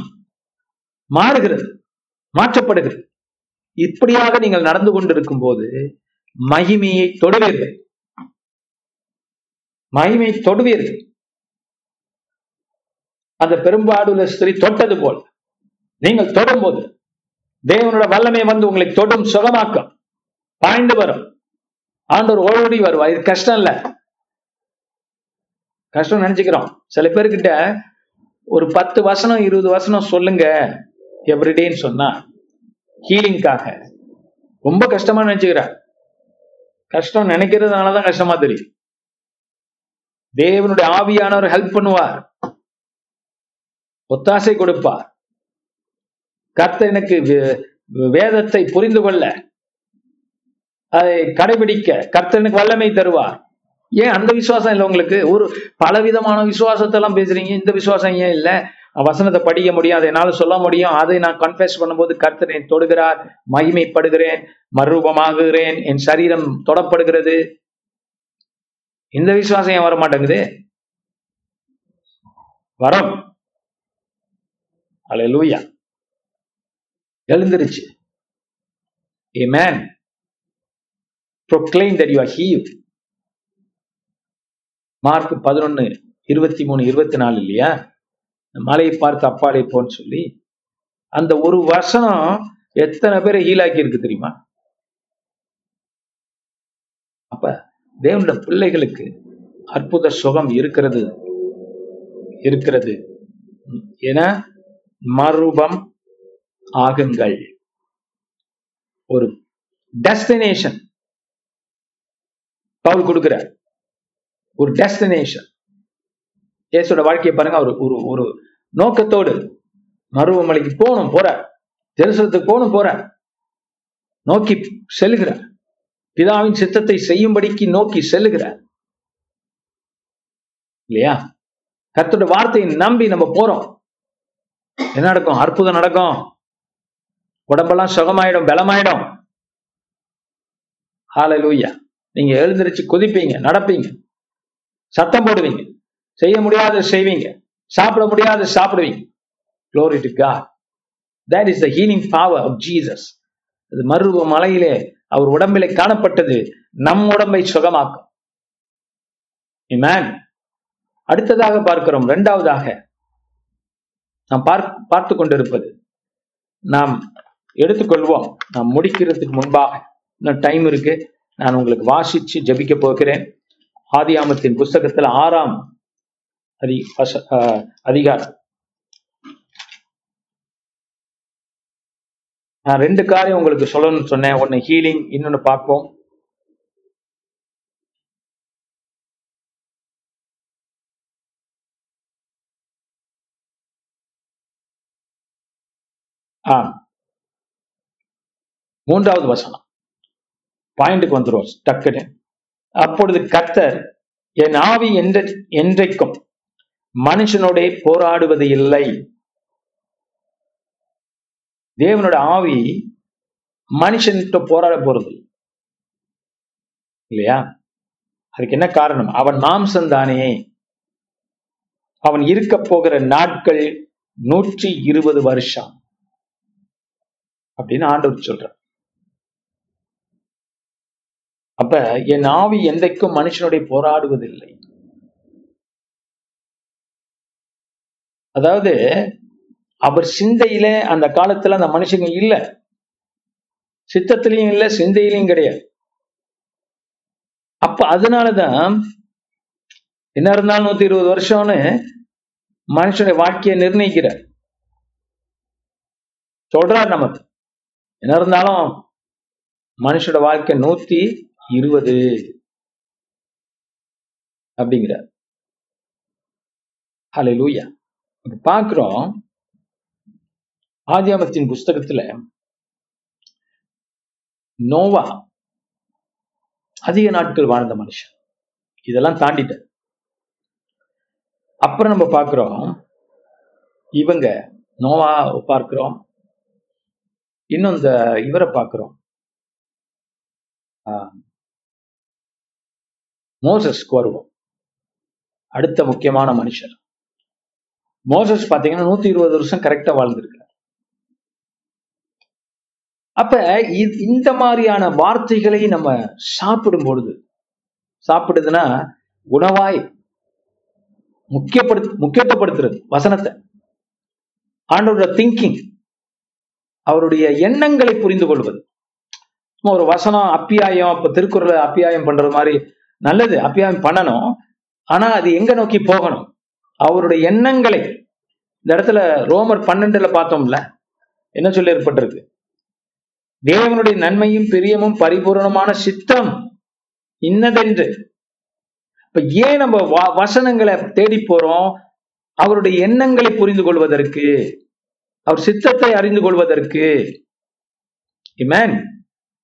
B: மாறுகிறது மாற்றப்படுகிறது. இப்படியாக நீங்கள் நடந்து கொண்டிருக்கும் போது மகிமையை தொடுவீர்கள். மகிமை தொடுவீர்கள். அந்த பெரும்பாடுள்ள ஸ்திரீ தொட்டது போல். நீங்கள் தொடும்போது தேவனோட வல்லமை வந்து உங்களை தொடும் சுகமாக்கம். பாய்ந்து வரும். ஆண்டவர் ஓடி வருவா இது கஷ்டம் இல்ல. கஷ்டம் நினைச்சுக்கிறோம். சில பேர்கிட்ட ஒரு பத்து வசனம் இருபது வசனம் சொல்லுங்க. எவ்ரிடேன்னு சொன்னா ஹீலிங்காக. ரொம்ப கஷ்டமா நினைச்சுக்கிறேன். கஷ்டம் நினைக்கிறதுனாலதான் கஷ்டமா தெரியும். தேவனுடைய ஆவியானவர் ஹெல்ப் பண்ணுவார். ஒத்தாசை கொடுப்பார். கர்த்தர் எனக்கு வேதத்தை புரிந்து கொள்ள அதை கடைபிடிக்க கர்த்தனுக்கு எனக்கு வல்லமை தருவார். ஏன் அந்த விசுவாசம் இல்லை உங்களுக்கு? ஒரு பலவிதமான விசுவாசத்தை எல்லாம் பேசுறீங்க. இந்த விசுவாசம் ஏன் இல்லை? வசனத்தை படிக்க முடியும் அதை என்னால சொல்ல முடியும். அதை நான் கன்ஃபெஸ் பண்ணும்போது கர்த்தனை தொடுகிறார். மகிமைப்படுகிறேன் மறுரூபமாகுகிறேன். என் சரீரம் தொடப்படுகிறது. இந்த விசுவாசம் ஏன் வர மாட்டேங்குது வரும். அல்லேலூயா எழுந்திருச்சு. Amen. Proclaim that you are ஹீவ் மார்க் பதினொன்னு இருபத்தி மூணு இருபத்தி நாலு இல்லையா? மலையை பார்த்து அப்பாலே போன்னு சொல்லி அந்த ஒரு வசனம் எத்தனை பேரை ஹீலாக்கி இருக்கு தெரியுமா? அப்ப தேவனுடைய பிள்ளைகளுக்கு அற்புத சுகம் இருக்கிறது இருக்கிறது. என மறுபம் ஆகுங்கள். ஒரு டெஸ்டினேஷன் பவுல் கொடுக்கிறார். ஒரு டெஸ்டினேஷன் இயேசோட வாழ்க்கையை பாருங்க அவர் ஒரு ஒரு நோக்கத்தோடு மருவமலைக்கு போகணும் போற ஜெருசலத்துக்கு போகணும் போற நோக்கி செல்கிறார். பிதாவின் சித்தத்தை செய்யும்படிக்கு நோக்கி செல்லுகிறார். இல்லையா? கத்தோட வார்த்தையை நம்பி நம்ம போறோம். என்ன நடக்கும்? அற்புதம் நடக்கும். உடம்பெல்லாம் சுகமாயிடும் பலமாயிடும். ஹalleluya. நீங்க எழுந்திரிச்சு குதிப்பீங்க நடப்பீங்க. சத்தம் போடுவீங்க. செய்ய முடியாத செய்வீங்க. சாப்பிட முடியாத சாப்பிடுவீங்க. Glory to god. That is the healing power of jesus. அது மருவ மலையிலே அவர் உடம்பிலே காணப்பட்டது நம் உடம்பை சுகமாக்கும். அடுத்ததாக பார்க்கிறோம். இரண்டாவதாக நாம் பார்க் பார்த்து கொண்டிருப்பது. நாம் எடுத்துக்கொள்வோம். நாம் முடிக்கிறதுக்கு முன்பாக இன்னும் டைம் இருக்கு. நான் உங்களுக்கு வாசிச்சு ஜெபிக்க போகிறேன். ஆதியாமத்தின் புஸ்தகத்தில் ஆறாம் அதி ஆஹ் அதிகாரம். நான் ரெண்டு காரியம் உங்களுக்கு சொல்லணும்னு சொன்னேன். ஒன்று ஹீலிங் இன்னொன்னு பார்ப்போம். ஆ. மூன்றாவது வசனம். பாயிண்ட்டுக்கு வந்துருவோம். டக்குன்னு. அப்பொழுது கர்த்தர் என் ஆவி என்ற என்றைக்கும் மனுஷனோட போராடுவது இல்லை. தேவனோட ஆவி மனுஷன்கிட்ட போராட போறது இல்லையா? அதுக்கு என்ன காரணம்? அவன் மாம்சம் தானே. அவன் இருக்க போகிற நாட்கள் நூற்றி இருபது வருஷம். அப்படின்னு ஆண்டவர் சொல்ற அப்ப என் ஆவி எந்தைக்கும் மனுஷனுடைய போராடுவதில்லை. அதாவது அவர் சிந்தையில அந்த காலத்துல அந்த மனுஷங்க இல்ல. சித்தத்திலையும் இல்ல சிந்தையிலையும் கிடையாது. அப்ப அதனாலதான் என்ன இருந்தாலும் நூத்தி இருபது வருஷம்னு மனுஷனுடைய வாழ்க்கையை நிர்ணயிக்கிறார். சொல்றார் நமக்கு என்ன இருந்தாலும் மனுஷோட வாழ்க்கை நூத்தி இருபது அப்படிங்கிறார். ஹலோ லூயா பார்க்குறோம். ஆதியாமத்தின் புஸ்தகத்துல நோவா அதிக நாட்கள் வாழ்ந்த மனுஷன். இதெல்லாம் தாண்டிட்டார். அப்புறம் நம்ம பார்க்கிறோம் இவங்க நோவா பார்க்கிறோம் இன்னும் இந்த இவரை பார்க்கிறோம். ஆஹ், மோசஸ்க்கு வருவோம் அடுத்த முக்கியமான மனுஷர். மோசஸ் பாத்தீங்கன்னா நூத்தி இருபது வருஷம் கரெக்டா வாழ்ந்துருக்கு அப்ப இந்த மாதிரியான வார்த்தைகளை நம்ம சாப்பிடும் பொழுது சாப்பிடுதுன்னா உணவாய் முக்கியப்படுத்து முக்கியத்துவப்படுத்துறது வசனத்தை. ஆண்டவரோட திங்கிங் அவருடைய எண்ணங்களை புரிந்து கொள்வது. சும்மா ஒரு வசனம் அப்பியாயம் இப்ப திருக்குறளை அப்பியாயம் பண்றது மாதிரி நல்லது அப்பியாயம் பண்ணணும். ஆனா அது எங்க நோக்கி போகணும்? அவருடைய எண்ணங்களை. இந்த இடத்துல ரோமர் பன்னெண்டுல பார்த்தோம்ல என்ன சொல்லி ஏற்பட்டிருக்கு தேவனுடைய நன்மையும் பிரியமும் பரிபூரணமான சித்தம் இன்னதென்று. இப்ப ஏன் நம்ம வ- வசனங்களை தேடி போறோம்? அவருடைய எண்ணங்களை புரிந்து கொள்வதற்கு அவர் சித்தத்தை அறிந்து கொள்வதற்கு. இமேன்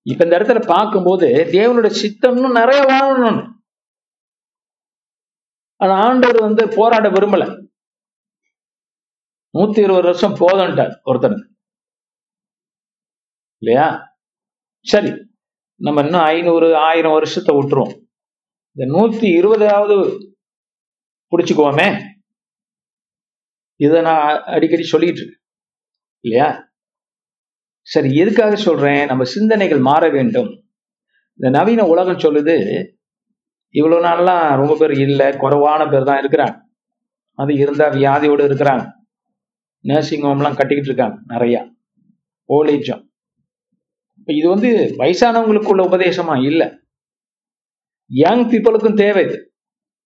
B: இப்ப இந்த இடத்துல பார்க்கும்போது தேவனுடைய சித்தம்னு நிறைய வாழணும். ஆனா ஆண்டவர் வந்து போராட விரும்பல. நூத்தி இருபது வருஷம் போதன்ட்டார் ஒருத்தனுக்கு. இல்லையா? சரி நம்ம இன்னும் ஐநூறு ஆயிரம் வருஷத்தை விட்டுருவோம். இந்த நூத்தி இருபதாவது பிடிச்சுக்குவோமே. இதை நான் அடிக்கடி சொல்லிட்டு இருக்கேன். இல்லையா? சரி எதுக்காக சொல்றேன்? நம்ம சிந்தனைகள் மாற வேண்டும். இந்த நவீன உலகம் சொல்லுது இவ்வளவு நாள்லாம் ரொம்ப பேர் இல்லை குறைவான பேர் தான் இருக்கிறாங்க. அது இருந்தா வியாதியோடு இருக்கிறாங்க. நர்சிங் ஹோம்லாம் கட்டிக்கிட்டு இருக்காங்க நிறைய. ஓல்டேஜம் இது வந்து வயசானவங்களுக்குள்ள உபதேசமா? இல்லை. யங் பீப்புளுக்கும் தேவை. இது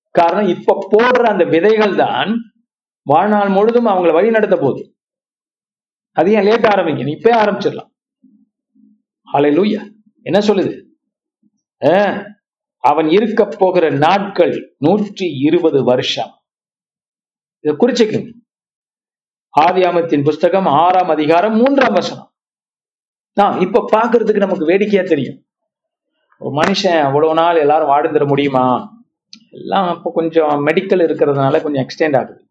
B: காரணம் இப்ப போடுற அந்த விதைகள் தான் வாழ்நாள் முழுதும் அவங்களை வழி நடத்த போகுது. அது ஏன் லேட் ஆரம்பிக்கணும்? இப்பே ஆரம்பிச்சிடலாம். ஹalleluya என்ன சொல்லுது? அவன் இருக்க போகிற நாட்கள் நூற்றி இருபது வருஷம். இதை குறிச்சுக்கணும். ஆதியாமத்தின் புஸ்தகம் ஆறாம் அதிகாரம் மூன்றாம் வசனம். தான் இப்ப பாக்குறதுக்கு நமக்கு வேடிக்கையா தெரியும். ஒரு மனுஷன் அவ்வளவு நாள் எல்லாரும் வாழ்ந்துட முடியுமா? எல்லாம் இப்போ கொஞ்சம் மெடிக்கல் இருக்கிறதுனால கொஞ்சம் எக்ஸ்டெண்ட் ஆகுது.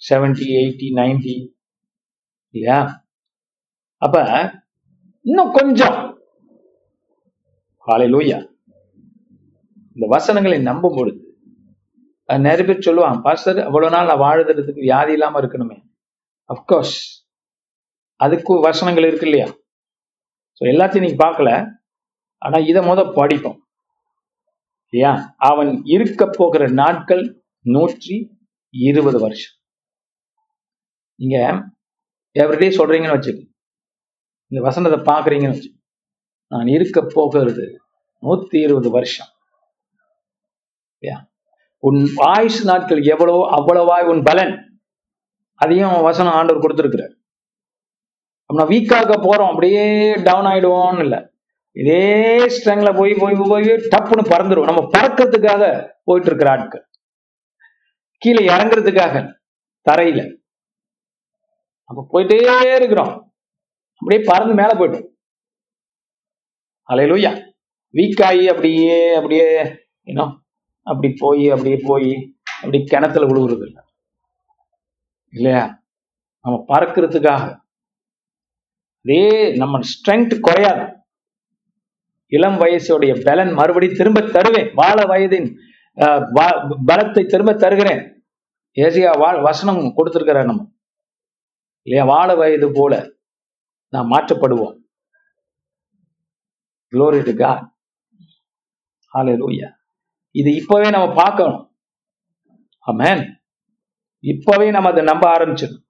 B: செவன்டி எயிட்டி நைன்டி இல்லையா? அப்ப இன்னும் கொஞ்சம். ஹalleluya இந்த வசனங்களை நம்பும் பொழுது நிறைய பேர் சொல்லுவான் பாஸ்டர் அவ்வளவு நாள் நான் வாழுறதுக்கு வியாதி இல்லாம இருக்கணுமே. அப்கோர்ஸ் அதுக்கு வசனங்கள் இருக்கு இல்லையா? ஸோ எல்லாத்தையும் நீங்க பார்க்கல. ஆனா இதை முத படிப்போம் இல்லையா? அவன் இருக்க போகிற நாட்கள் நூற்றி இருபது வருஷம். நீங்க எவ்ரிடே சொல்றீங்கன்னு வச்சுக்க. இந்த வசனத்தை பாக்குறீங்கன்னு வச்சு நான் இருக்க போகிறது நூத்தி இருபது வருஷம். உன் ஆயுசு நாட்கள் எவ்வளவோ அவ்வளவாய் உன் பலன். அதையும் வசனம் ஆண்டவர் கொடுத்துருக்கிறார். நம்ம வீக்காக போறோம் அப்படியே டவுன் ஆயிடுவோம்னு இல்லை. இதே ஸ்ட்ரெங்ல போய் போய் போய் டப்புன்னு பறந்துடும் நம்ம பறக்கிறதுக்காக போயிட்டு இருக்கிற ஆட்கள். கீழே இறங்குறதுக்காக தரையில. அப்ப போயிட்டே இருக்கிறோம். அப்படியே பறந்து மேல போயிட்டோம். அலையிலூயா வீக் ஆகி அப்படியே அப்படியே ஏன்னோ அப்படி போய் அப்படியே போய் அப்படி கிணத்துல விழுகுறது இல்லை. இல்லையா? நம்ம பறக்கிறதுக்காக. அதே நம்ம ஸ்ட்ரென்த் குறையாது. இளம் வயசுடைய பலன் மறுபடி திரும்ப தருவேன். வாழ வயதின் பலத்தை திரும்ப தருகிறேன். ஏசியா வாழ் வசனம் கொடுத்திருக்கிறார் நம்ம. இல்லையா? வாழ வயது போல நாம் மாற்றப்படுவோம். Glory to God. இது இப்பவே நம்ம பார்க்கணும். ஆமென் இப்பவே நம்ம அதை நம்ப ஆரம்பிச்சிடணும்.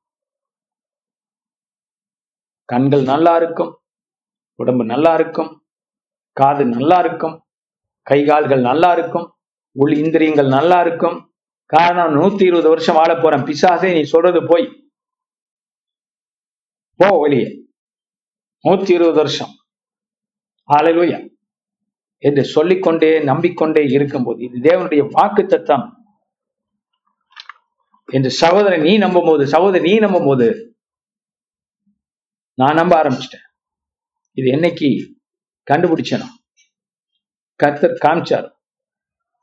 B: கண்கள் நல்லா இருக்கும் உடம்பு நல்லா இருக்கும் காது நல்லா இருக்கும் கை கால்கள் நல்லா இருக்கும் உள் இந்திரியங்கள் நல்லா இருக்கும் காரணம் நூத்தி இருபது வருஷம் வாழ போறேன். பிசாசே நீ சொல்றது போய். போ வெளியே. நூத்தி இருபது வருஷம். ஹalleluya என்று சொல்லிக்கொண்டே நம்பிக்கொண்டே இருக்கும்போது இது தேவனுடைய வாக்கு தத்தம் என்று சகோதரன் நீ நம்பும் போது சகோதரி நீ நம்பும் போது நான் நம்ப ஆரம்பிச்சிட்டேன். இது என்னைக்கு கண்டுபிடிச்சனும் கத்தர் காமிச்சார்.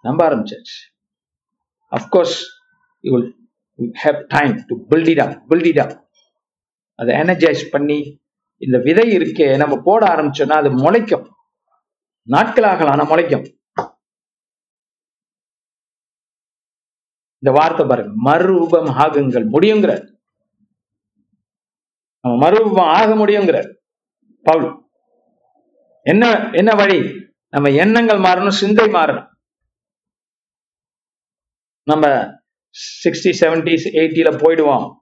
B: நம்ப ஆரம்பிச்சாச்சு. Of course you will have time to build it up build it up அதை எனர்ஜைஸ் பண்ணி இந்த விதை இருக்கே நம்ம போட ஆரம்பிச்சோம்னா அது முளைக்கும். நாட்கள் ஆகலாம் முளைக்கும். இந்த வார்த்தை பாருங்க மறுரூபம் ஆகுங்கள் முடியுங்கிற நம்ம மறுரூபம் ஆக முடியுங்கிறார் பவுல். என்ன என்ன வழி? நம்ம எண்ணங்கள் மாறணும் சிந்தை மாறணும். நம்ம சிக்ஸ்டி செவன்டிஸ் எயிட்டில போயிடுவோம்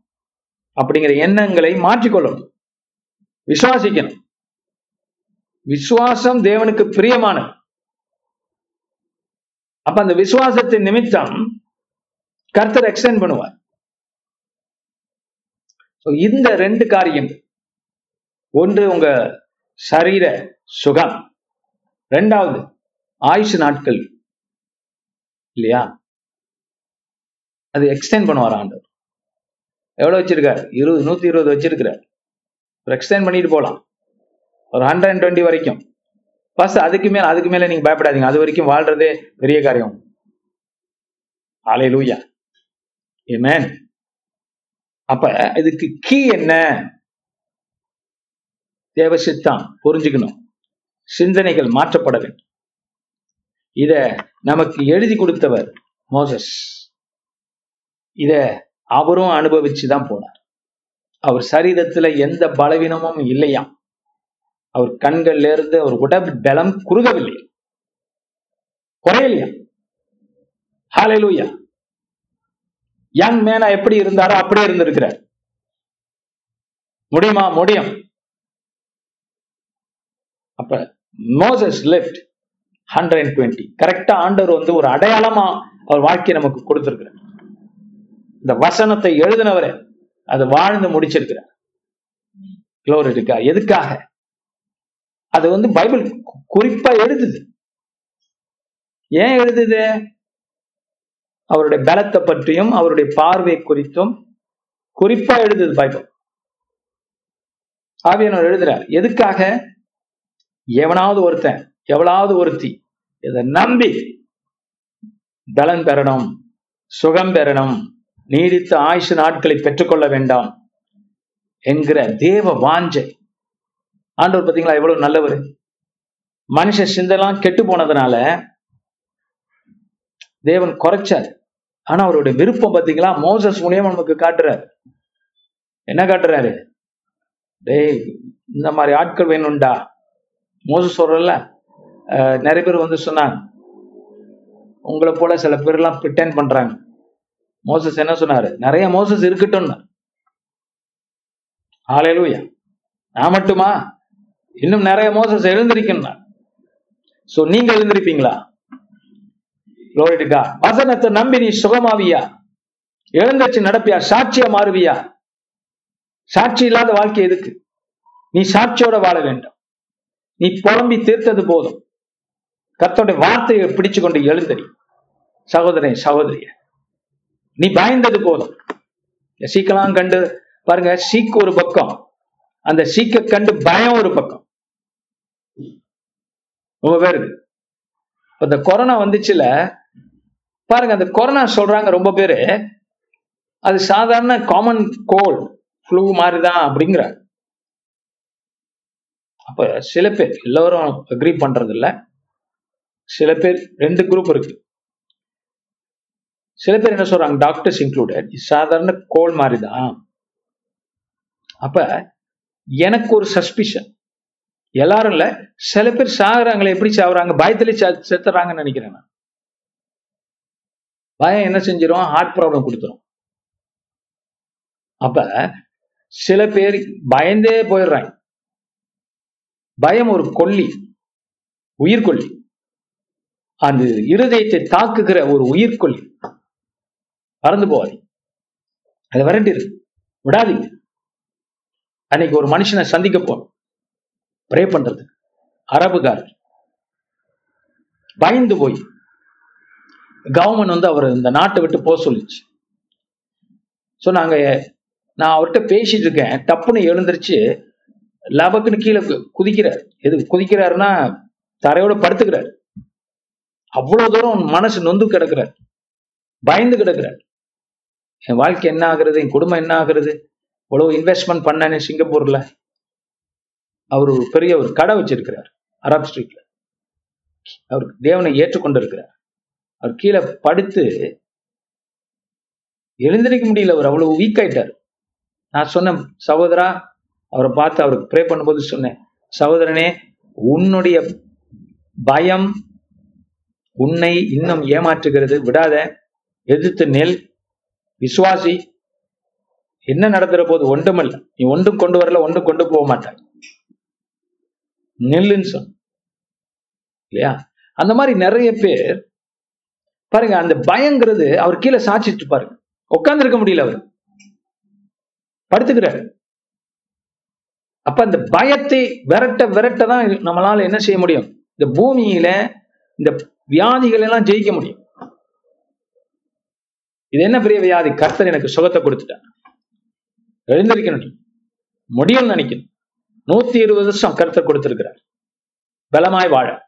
B: அப்படிங்கிற எண்ணங்களை மாற்றிக்கொள்ளணும். விசுவாசிக்கணும். விசுவாசம் தேவனுக்கு பிரியமானது. அப்ப அந்த விசுவாசத்தின் நிமித்தம் கர்த்தர் எக்ஸ்டென்ட் பண்ணுவார். ஸோ இந்த ரெண்டு காரியம். ஒன்று உங்க சரீர சுகம். ரெண்டாவது ஆயுஷ் நாட்கள். இல்லையா? அது எக்ஸ்டெண்ட் பண்ணுவார் ஆண்டவர்? எவ்வளோ வச்சிருக்கார்? இருபது நூத்தி இருபது வச்சிருக்கிறார். எக்ஸ்டெண்ட் பண்ணிட்டு போலாம். ஒரு ஹண்ட்ரட் அண்ட் டுவெண்ட்டி வரைக்கும். பஸ் அதுக்கு மேல அதுக்கு மேல நீங்க பயப்படாதீங்க. அது வரைக்கும் வாழ்றதே பெரிய காரியம். ஆலை லூயா ஏமேன் அப்ப இதுக்கு கீ என்ன? தேவ சித்தம் புரிஞ்சுக்கணும். சிந்தனைகள் மாற்றப்பட வேண்டும். இத நமக்கு எழுதி கொடுத்தவர் மோசஸ். இத அவரும் அனுபவிச்சு தான் போனார். அவர் சரீரத்துல எந்த பலவீனமும் இல்லையாம் அவர் கண்கள்ல இருந்து அவர் உடல் பலம் குறுகவில்லை. குறையலையா? ஹalleluya யங் மேனா எப்படி இருந்தாரோ அப்படியே இருந்திருக்கிறார். முடியுமா? முடியும். அப்ப Moses left hundred and twenty கரெக்டா ஆண்டவர் வந்து ஒரு அடையாளமா அவர் வாழ்க்கையை நமக்கு கொடுத்திருக்கிறார். இந்த வசனத்தை எழுதினவரை அதை வாழ்ந்து முடிச்சிருக்கிறார். குளோரிட்டுக்கா எதுக்காக? அது வந்து பைபிள் குறிப்பா எழுதுது. ஏன் எழுதுது? அவருடைய பலத்தை பற்றியும் அவருடைய பார்வை குறித்தும் குறிப்பா எழுதுது பைபிள். ஆவியானவர் எழுதுறார் எதுக்காக? எவனாவது ஒருத்தன் எவளாவது ஒருத்தி இதை நம்பி பலன் பெறணும் சுகம் பெறணும் நீடித்த ஆயுசு நாட்களை பெற்றுக்கொள்ள வேண்டாம் என்கிற தேவ வாஞ்சை. ஆண்டவர் பாத்தீங்களா எவ்வளவு நல்லவர். மனுஷ சிந்தெல்லாம் கெட்டு போனதுனால தேவன் குறைச்சார். ஆனா அவருடைய விருப்பம் பாத்தீங்களா? மோசஸ் மூலியமா நமக்கு காட்டுறாரு. என்ன காட்டுறாரு? டேய் இந்த மாதிரி ஆட்கள் வேணும்டா. மோசஸ் சொல்றல நிறைய பேர் வந்து சொன்னாங்க. உங்களை போல சில பேர் எல்லாம் பிரிட்டன் பண்றாங்க. மோசஸ் என்ன சொன்னாரு? நிறைய மோசஸ் இருக்கட்டும்னு. ஆலையிலூயா நான் மட்டுமா? இன்னும் நிறைய மோசஸ் எழுந்திருக்கணும் சோ நீங்க எழுந்திருப்பீங்களா? வசனத்தை நம்பி நீ சுகமாவியா? எழுந்தச்சு நடப்பியா? சாட்சியா மாறுவியா? சாட்சி இல்லாத வாழ்க்கை எதுக்கு? நீ சாட்சியோட வாழ வேண்டும். நீ புலம்பி தீர்த்தது போதும். கத்தோட வார்த்தையை பிடிச்சு கொண்டு எழுந்தடி. சகோதரன் சகோதரிய நீ பயந்தது போதும். சீக்கலாம் கண்டு பாருங்க சீக்கு ஒரு பக்கம். அந்த சீக்க கண்டு பயம் ஒரு பக்கம். ரொம்ப பேருக்கு இந்த கொரோனா வந்துச்சுல பாருங்க அந்த கொரோனா சொல்றாங்க ரொம்ப பேரு. அது சாதாரண காமன் கோல் ஃப்ளூ மாதிரிதான் அப்படிங்கிற அப்ப சில பேர் எல்லாரும் அக்ரி பண்றது இல்ல சில பேர் ரெண்டு குரூப் இருக்கு. சில பேர் என்ன சொல்றாங்க டாக்டர்ஸ் இன்க்ளூடட் சாதாரண கோல் மாதிரிதான் அப்ப எனக்கு ஒரு சஸ்பிஷன் எல்லாரும் இல்ல சில பேர் சாகுறாங்களே எப்படி சாகுறாங்க? பயத்திலே செத்துறாங்கன்னு நினைக்கிறேன் நான். பயம் என்ன செஞ்சிடும் ஹார்ட் ப்ராப்ளம் கொடுத்துரும். அப்ப சில பேர் பயந்தே போயிடுறாங்க. பயம் ஒரு கொல்லி உயிர்கொல்லி அந்த இருதயத்தை தாக்குகிற ஒரு உயிர்கொல்லி மறந்து போவாது அதை விரட்டிரு. விடாதீங்க. அன்னைக்கு ஒரு மனுஷனை சந்திக்க போனோம் ப்ரே பண்றது அரபுகாரர். பயந்து போய். கவர்மெண்ட் வந்து அவர் இந்த நாட்டை விட்டு போக சொல்லிச்சு. ஸோ நாங்க நான் அவர்கிட்ட பேசிட்டு இருக்கேன். டப்புன்னு எழுந்திருச்சு லபக்குன்னு கீழே குதிக்கிறார். எது குதிக்கிறாருன்னா தரையோட படுத்துக்கிறார். அவ்வளவு தூரம் மனசு நொந்து கிடக்கிறார். பயந்து கிடக்கிறார். என் வாழ்க்கை என்ன ஆகுறது? என் குடும்பம் என்ன ஆகுறது? இவ்வளவு இன்வெஸ்ட்மெண்ட் பண்ணானே சிங்கப்பூர்ல. அவர் பெரிய ஒரு கடை வச்சிருக்கிறார் அரப் ஸ்ட்ரீட்ல அவர் தேவனை ஏற்றுக்கொண்டு இருக்கிறார் அவர் கீழே படுத்து எழுந்திருக்க முடியல. அவர் அவ்வளவு வீக் ஆயிட்டார். நான் சொன்னேன் சகோதரா அவரை பார்த்து அவருக்கு ப்ரே பண்ணும்போது சொன்னேன் சகோதரனே உன்னுடைய பயம் உன்னை இன்னும் ஏமாற்றுகிறது. விடாத எதிர்த்து நெல் விசுவாசி. என்ன நடக்கிற போது ஒன்றுமல்ல. நீ ஒன்றும் கொண்டு வரல ஒன்றும் கொண்டு போக மாட்டாய். நெல்லுன்னு சொன்ன இல்லையா? அந்த மாதிரி நிறைய பேர் பாருங்க அந்த பயங்கிறது அவர் கீழே சாச்சிட்டு இருப்பாரு. உட்கார்ந்து இருக்க முடியல அவர். படுத்துக்கிறார். அப்ப அந்த பயத்தை விரட்ட விரட்ட தான் நம்மளால என்ன செய்ய முடியும்? இந்த பூமியில இந்த வியாதிகள் எல்லாம் ஜெயிக்க முடியும். இது என்ன பெரிய வியாதி? கர்த்தர் எனக்கு சுகத்தை கொடுத்துட்டார். எழுந்திருக்கணும். முடியும் முடியும்னு நினைக்கணும். நூத்தி இருபது வருஷம் கர்த்தர் கொடுத்திருக்கிறார். பலமாய் வாழ.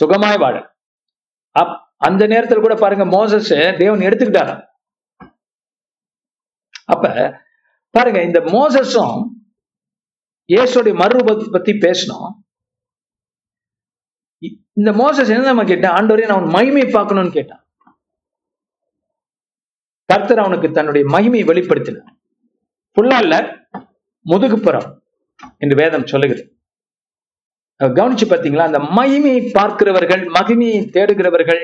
B: சுகமாய் வாழ. அப் அந்த நேரத்தில் கூட பாருங்க மோசஸ் தேவன் எடுத்துக்கிட்டாரா. அப்ப பாருங்க இந்த மோசஸும் இயேசுடைய மறுரூபத்தை பத்தி பேசணும். இந்த மோசஸ் என்ன நம்ம கேட்டேன்? ஆண்டவரே நான் அவன் மகிமை பார்க்கணும்னு கேட்டான். கர்த்தர் அவனுக்கு தன்னுடைய மகிமையை வெளிப்படுத்தினார். ஃபுல்லா இல்ல முதுகுப்புறம் என்று வேதம் சொல்லுகிறது. கவனிச்சு பார்த்தீங்களா அந்த மகிமையை பார்க்கிறவர்கள் மகிமையை தேடுகிறவர்கள்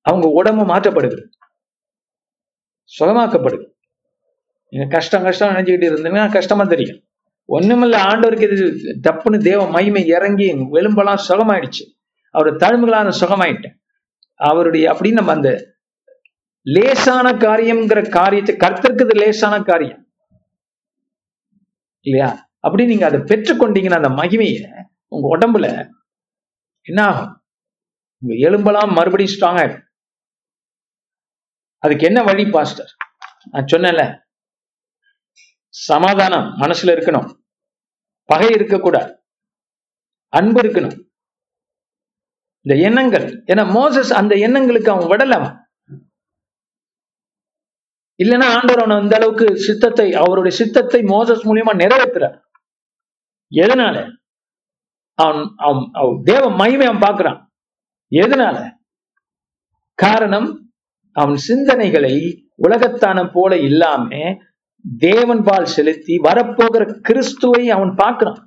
B: அவங்க உடம்பு மாற்றப்படுது சுகமாக்கப்படுது. நீங்க கஷ்டம் கஷ்டம் நினைச்சுக்கிட்டு இருந்தீங்கன்னா கஷ்டமா தெரியும். ஒண்ணுமில்ல ஆண்டவருக்கு இது தப்புன்னு தேவ மகிமை இறங்கி எலும்பெல்லாம் சுகமாயிடுச்சு. அவர் தழும்புகளான சுகமாயிட்டேன். அவருடைய அப்படின்னு நம்ம அந்த லேசான காரியம்ங்கிற காரியத்தை கர்த்தருக்கு இது லேசான காரியம். இல்லையா? அப்படி நீங்க அதை பெற்றுக்கொண்டீங்கன்னா அந்த மகிமையை உங்க உடம்புல என்ன ஆகும்? உங்க எலும்பெல்லாம் மறுபடியும் ஸ்ட்ராங் ஆயிடும். அதுக்கு என்ன வழி பாஸ்டர் நான் சொன்னேன்ல. சமாதானம் மனசுல இருக்கணும். பகை இருக்கக்கூடாது. அன்பு இருக்கணும். இந்த எண்ணங்கள் ஏன்னா மோசஸ் அந்த எண்ணங்களுக்கு அவன் விடல இல்லைன்னா ஆண்டவர் அவன் அந்த அளவுக்கு சித்தத்தை அவருடைய சித்தத்தை மோசஸ் மூலியமா நிறைவேற்றுறார். எதனால? அவன் அவன் அவன் தேவ மகிமை அவன் பார்க்கிறான். எதனால? காரணம் அவன் சிந்தனைகளை உலகத்தானம் போல இல்லாம தேவன் பால் செலுத்தி வரப்போகிற கிறிஸ்துவை அவன் பார்க்கிறான்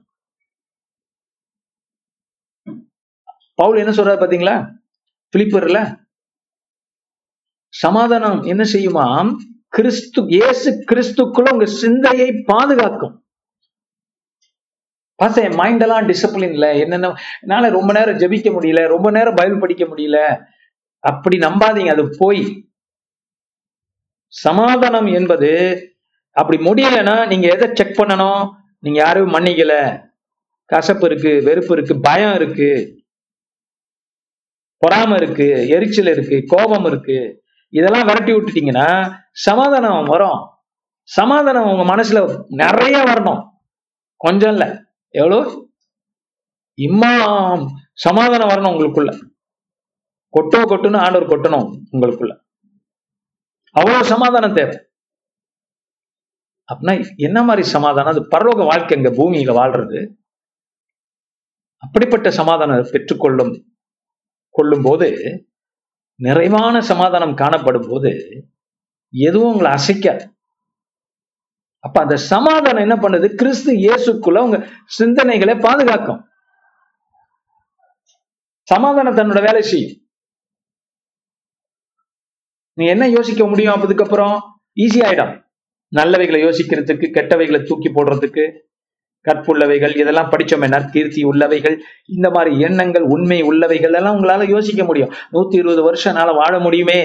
B: பவுல் என்ன சொல்றாரு பாத்தீங்களா? பிலிப்பர்ல சமாதானம் என்ன செய்யுமாம் கிறிஸ்து இயேசு கிறிஸ்துக்குள்ள உங்க சிந்தையை பாதுகாக்கும். பார்த்தா மைண்ட் எல்லாம் டிசிப்ளின்ல என்னென்ன என்னால ரொம்ப நேரம் ஜெபிக்க முடியல ரொம்ப நேரம் பைபிள் படிக்க முடியல அப்படி நம்பாதீங்க அது போய். சமாதானம் என்பது அப்படி முடியலைன்னா நீங்க எதை செக் பண்ணணும்? நீங்க யாரும் மன்னிக்கல. கசப்பு இருக்கு வெறுப்பு இருக்கு பயம் இருக்கு. பொறாம இருக்கு எரிச்சல் இருக்கு கோபம் இருக்கு. இதெல்லாம் விரட்டி விட்டுட்டீங்கன்னா சமாதானம் வரும். சமாதானம் உங்க மனசுல நிறைய வரணும். கொஞ்சம் இல்லை. எவ்வளோ இம்மா சமாதானம் வரணும் உங்களுக்குள்ள. கொட்டோ கொட்டுன்னு ஆண்டவர் கொட்டணும் உங்களுக்குள்ள. அவ்வளவு சமாதானம் தேவை. அப்படின்னா என்ன மாதிரி சமாதானம்? அது பரலோக வாழ்க்கை இங்க பூமியில வாழ்றது. அப்படிப்பட்ட சமாதானம் பெற்றுக்கொள்ளும் கொள்ளும் போது நிறைவான சமாதானம் காணப்படும் போது எதுவும் உங்களை அசைக்காது. அப்ப அந்த சமாதானம் என்ன பண்ணுது? கிறிஸ்து இயேசுக்குள்ள உங்க சிந்தனைகளை பாதுகாக்கும். சமாதானம் தன்னோட வேலை செய்யும். நீ என்ன யோசிக்க முடியும் அப்பதுக்கப்புறம்? ஈஸி ஆயிடும். நல்லவைகளை யோசிக்கிறதுக்கு கெட்டவைகளை தூக்கி போடுறதுக்கு கற்புள்ளவைகள் இதெல்லாம் படிச்சோமே நற்கீர்த்தி உள்ளவைகள் இந்த மாதிரி எண்ணங்கள் உண்மை உள்ளவைகள் எல்லாம் உங்களால யோசிக்க முடியும். நூத்தி இருபது வருஷம் என்னால வாழ முடியுமே?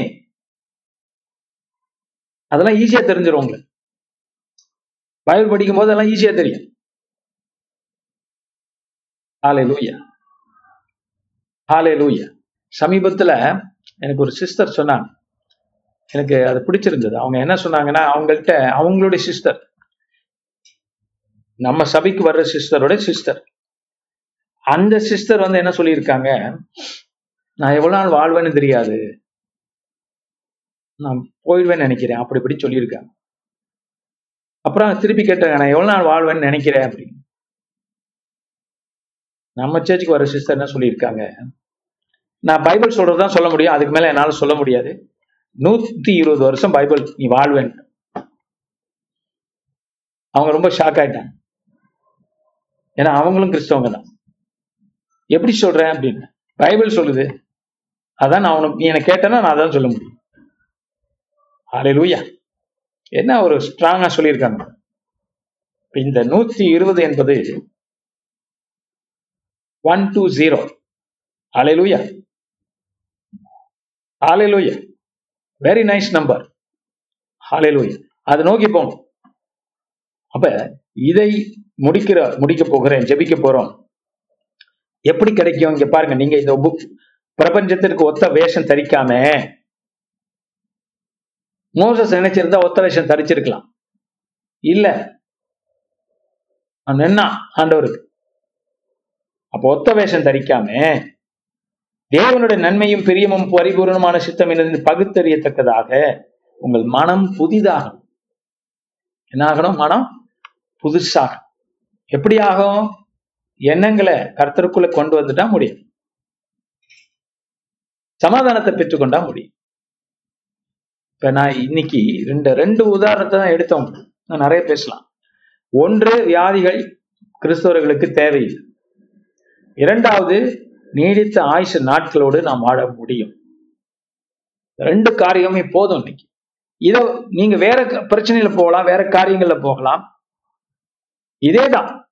B: அதெல்லாம் ஈஸியா தெரிஞ்சிடும் உங்களுக்கு. பைபிள் படிக்கும் போது அதெல்லாம் ஈஸியா தெரியும். ஹாலே லூயா ஹாலே லூயா சமீபத்துல எனக்கு ஒரு சிஸ்டர் சொன்னாங்க. எனக்கு அது பிடிச்சிருந்தது. அவங்க என்ன சொன்னாங்கன்னா அவங்கள்ட்ட அவங்களுடைய சிஸ்டர் நம்ம சபைக்கு வர்ற சிஸ்டரோட சிஸ்டர் அந்த சிஸ்டர் வந்து என்ன சொல்லியிருக்காங்க? நான் எவ்வளவு நாள் வாழ்வேன்னு தெரியாது. நான் போயிடுவேன்னு நினைக்கிறேன். அப்படி இப்படி சொல்லியிருக்காங்க. அப்புறம் திருப்பி கேட்டாங்க நான் எவ்வளவு நாள் வாழ்வேன்னு நினைக்கிறேன்? அப்படின்னு. நம்ம சேர்ச்சுக்கு வர சிஸ்டர் என்ன சொல்லியிருக்காங்க? நான் பைபிள் சொல்றதுதான் சொல்ல முடியும். அதுக்கு மேல என்னால சொல்ல முடியாது. நூத்தி இருபது வருஷம் பைபிள் நீ வாழ்வேன். அவங்க ரொம்ப ஷாக் ஆயிட்டாங்க. ஏன்னா அவங்களும் கிறிஸ்தவங்க தான். எப்படி சொல்றேன் அப்படின்னு. பைபிள் சொல்லுது. அதான் நான் உனக்கு நீ என்ன கேட்டேன்னா நான் அதான் சொல்ல முடியும். ஹalleluya என்ன ஒரு ஸ்ட்ராங்கா சொல்லியிருக்காங்க. இந்த நூத்தி இருபது என்பது one two zero hallelujah hallelujah very nice number hallelujah நோக்கி போகணும். அப்ப இதை முடிக்கிற முடிக்க போகிறேன் ஜெபிக்க போறோம். எப்படி கிடைக்கும்? இங்க பாருங்க நீங்க இந்த புக் பிரபஞ்சத்திற்கு ஒத்த வேஷம் தரிக்காம மோசஸ் நினைச்சிருந்தா ஒத்த வேஷம் தரிச்சிருக்கலாம். இல்ல. அவன் நின்னா ஆண்டவருக்கு. அப்ப ஒத்த வேஷம் தரிக்காம தேவனுடைய நன்மையும் பிரியமும் பரிபூர்ணமான சித்தம் என்னது? பகுத்தறியத்தக்கதாக. உங்கள் மனம் புதிதாகும். என்ன ஆகணும் மனம் புதுசாகும். எப்படி ஆகும் எண்ணங்களை கர்த்தருக்குள்ள கொண்டு வந்துட்டா முடியும். சமாதானத்தை பெற்றுக்கொண்டா முடியும். இப்ப நான் இன்னைக்கு ரெண்டு ரெண்டு உதாரணத்தை தான் எடுத்தோம். நான் நிறைய பேசலாம். ஒன்று வியாதிகள் கிறிஸ்தவர்களுக்கு தேவையில்லை. இரண்டாவது நீடித்த ஆயுசு நாட்களோடு நாம் வாழ முடியும். ரெண்டு காரியமே போதும் இன்னைக்கு. இதை நீங்க வேற பிரச்சனையில போகலாம் வேற காரியங்கள்ல போகலாம். இதேதான்.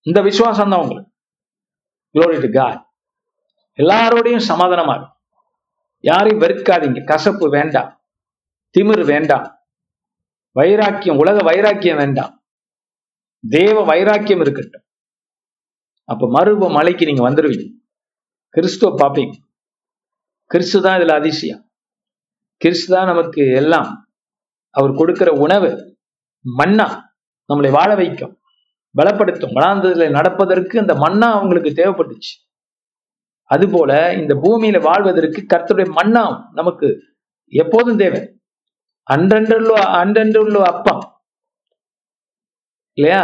B: இந்த விசுவாசம் தான் உங்களுக்கு. குளோரி டு காட் எல்லாரோடையும் சமாதானமா இருக்கும் யாரையும் வெறுக்காதீங்க. கசப்பு வேண்டாம். திமிர் வேண்டாம். வைராக்கியம் உலக வைராக்கியம் வேண்டாம். தேவ வைராக்கியம் இருக்கட்டும். அப்ப மருவ மலைக்கு நீங்க வந்துருவீங்க. கிறிஸ்துவ பார்ப்பீங்க கிறிஸ்து தான் இதுல அதிசயம். கிறிஸ்து தான் நமக்கு எல்லாம். அவர் கொடுக்கிற உணவு மன்னா நம்மளை வாழ வைக்கும் பலப்படுத்தும். வளாந்ததுல நடப்பதற்கு அந்த மன்னா அவங்களுக்கு தேவைப்பட்டுச்சு. அதுபோல இந்த பூமியில வாழ்வதற்கு கர்த்தருடைய மன்னா நமக்கு எப்போதும் தேவை. அன்றன்றுள்ள அன்றன்றுள்ள அப்பம். இல்லையா?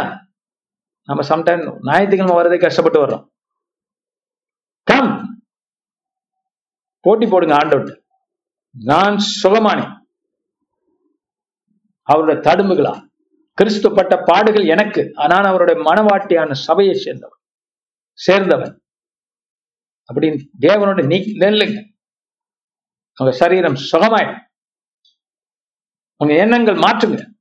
B: நம்ம சம்டைம் ஞாயிற்றுக்கிழமை வர்றதே கஷ்டப்பட்டு வர்றோம். கம் போட்டி போடுங்க ஆண்டோட்டு நான் சுகமானேன் அவருடைய தடும்புகளா? கிறிஸ்து பட்ட பாடுகள் எனக்கு நான் அவருடைய மனவாட்டியான சபையை சேர்ந்தவன். சேர்ந்தவன். அப்படின்னு தேவனோட நீ நெல்லுங்க. உங்க சரீரம் சுகமாயிடும். உங்க எண்ணங்கள் மாற்றுங்க.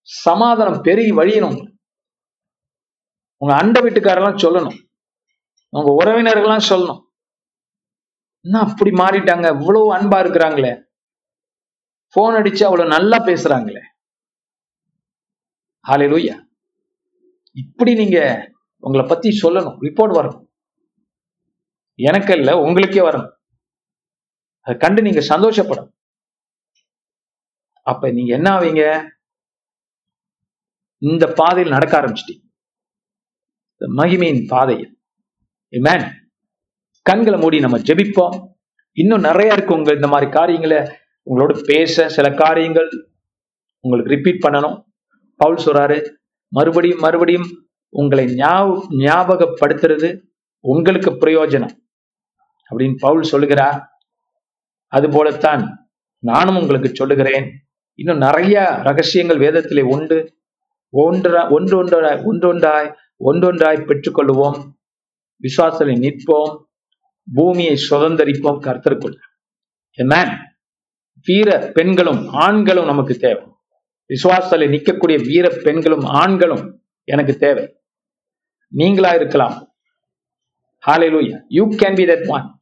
B: சமாதானம் பெருகி வழியணும். உங்களுக்கு. உங்க அண்டை வீட்டுக்காரெல்லாம் சொல்லணும். உங்க உறவினர்கள்லாம் சொல்லணும். என்ன அப்படி மாறிட்டாங்க? இவ்வளவு அன்பா இருக்கிறாங்களே. போன் அடிச்சு அவ்வளவு நல்லா பேசுறாங்களே. ஹாலே லூயா இப்படி நீங்க உங்களை பத்தி சொல்லணும். ரிப்போர்ட் வரணும். எனக்கு இல்ல உங்களுக்கே வரணும். அதை கண்டு நீங்க சந்தோஷப்படணும். அப்ப நீங்க என்ன ஆவீங்க? இந்த பாதையில் நடக்க ஆரம்பிச்சிட்டீங்க. மகிமையின் பாதையில். இமேன் கண்களை மூடி நம்ம ஜெபிப்போம். இன்னும் நிறைய இருக்கு உங்க இந்த மாதிரி காரியங்களை. உங்களோட பேச சில காரியங்கள் உங்களுக்கு ரிப்பீட் பண்ணணும். பவுல் சொல்றாரு மறுபடியும் மறுபடியும் உங்களை ஞாபகப்படுத்துறது உங்களுக்கு பிரயோஜனம். அப்படின்னு பவுல் சொல்லுகிறார் அது போலத்தான் நானும் உங்களுக்கு சொல்லுகிறேன். இன்னும் நிறைய ரகசியங்கள் வேதத்திலே உண்டு. ஒன்றா ஒன்று ஒன்றாய் ஒன்றொன்றாய் ஒன்றொன்றாய் பெற்றுக்கொள்வோம் விசுவாசலை நிற்போம் பூமியை சுதந்தரிப்போம் கர்த்தருக்குள் என்ன வீர பெண்களும் ஆண்களும் நமக்கு தேவை விசுவாசலை நிற்கக்கூடிய வீர பெண்களும் ஆண்களும் எனக்கு தேவை நீங்களா இருக்கலாம் Hallelujah. You can be that one.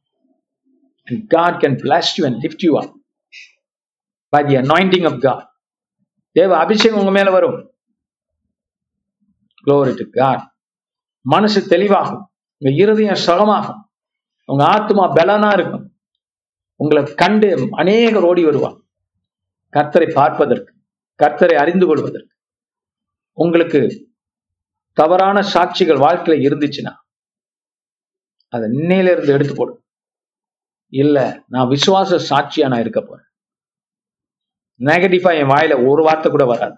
B: And God can bless you and lift you up by the anointing of God. தேவ அபிஷேகம் உங்க மேல வரும் Glory to God. மனசு தெளிவாகும் உங்க இருதயம் சுகமாகும். உங்க ஆத்மா பலனா இருக்கும். உங்களை கண்டு அநேகர் ஓடி வருவான். கர்த்தரை பார்ப்பதற்கு கர்த்தரை அறிந்து கொள்வதற்கு. உங்களுக்கு தவறான சாட்சிகள் வாழ்க்கையில இருந்துச்சுன்னா அதை இன்னையில இருந்து எடுத்து போடும் இல்ல நான் விசுவாச சாட்சியா நான் இருக்க போறேன். நெகட்டிவா என் வாயில ஒரு வார்த்தை கூட வராது.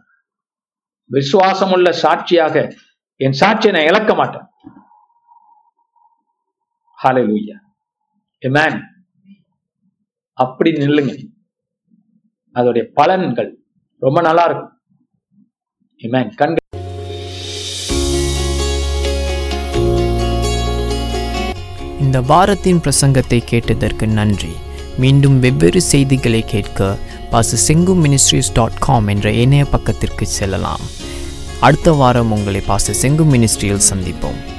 B: விசுவாசமுள்ள சாட்சியாக என் சாட்சியை நான் இழக்க மாட்டேன். ஹாலுய்யா எமேன் அப்படி நில்லுங்க. அதோடைய பலன்கள் ரொம்ப நல்லா இருக்கும். Amen. கண்கள்
A: இந்த வாரத்தின் பிரசங்கத்தை கேட்டதற்கு நன்றி. மீண்டும் வெவ்வேறு செய்திகளை கேட்க பாச செங்கு மினிஸ்ட்ரிஸ் டாட் காம் என்ற இணைய பக்கத்திற்கு செல்லலாம். அடுத்த வாரம் உங்களை பாச செங்கு மினிஸ்ட்ரியில் சந்திப்போம்.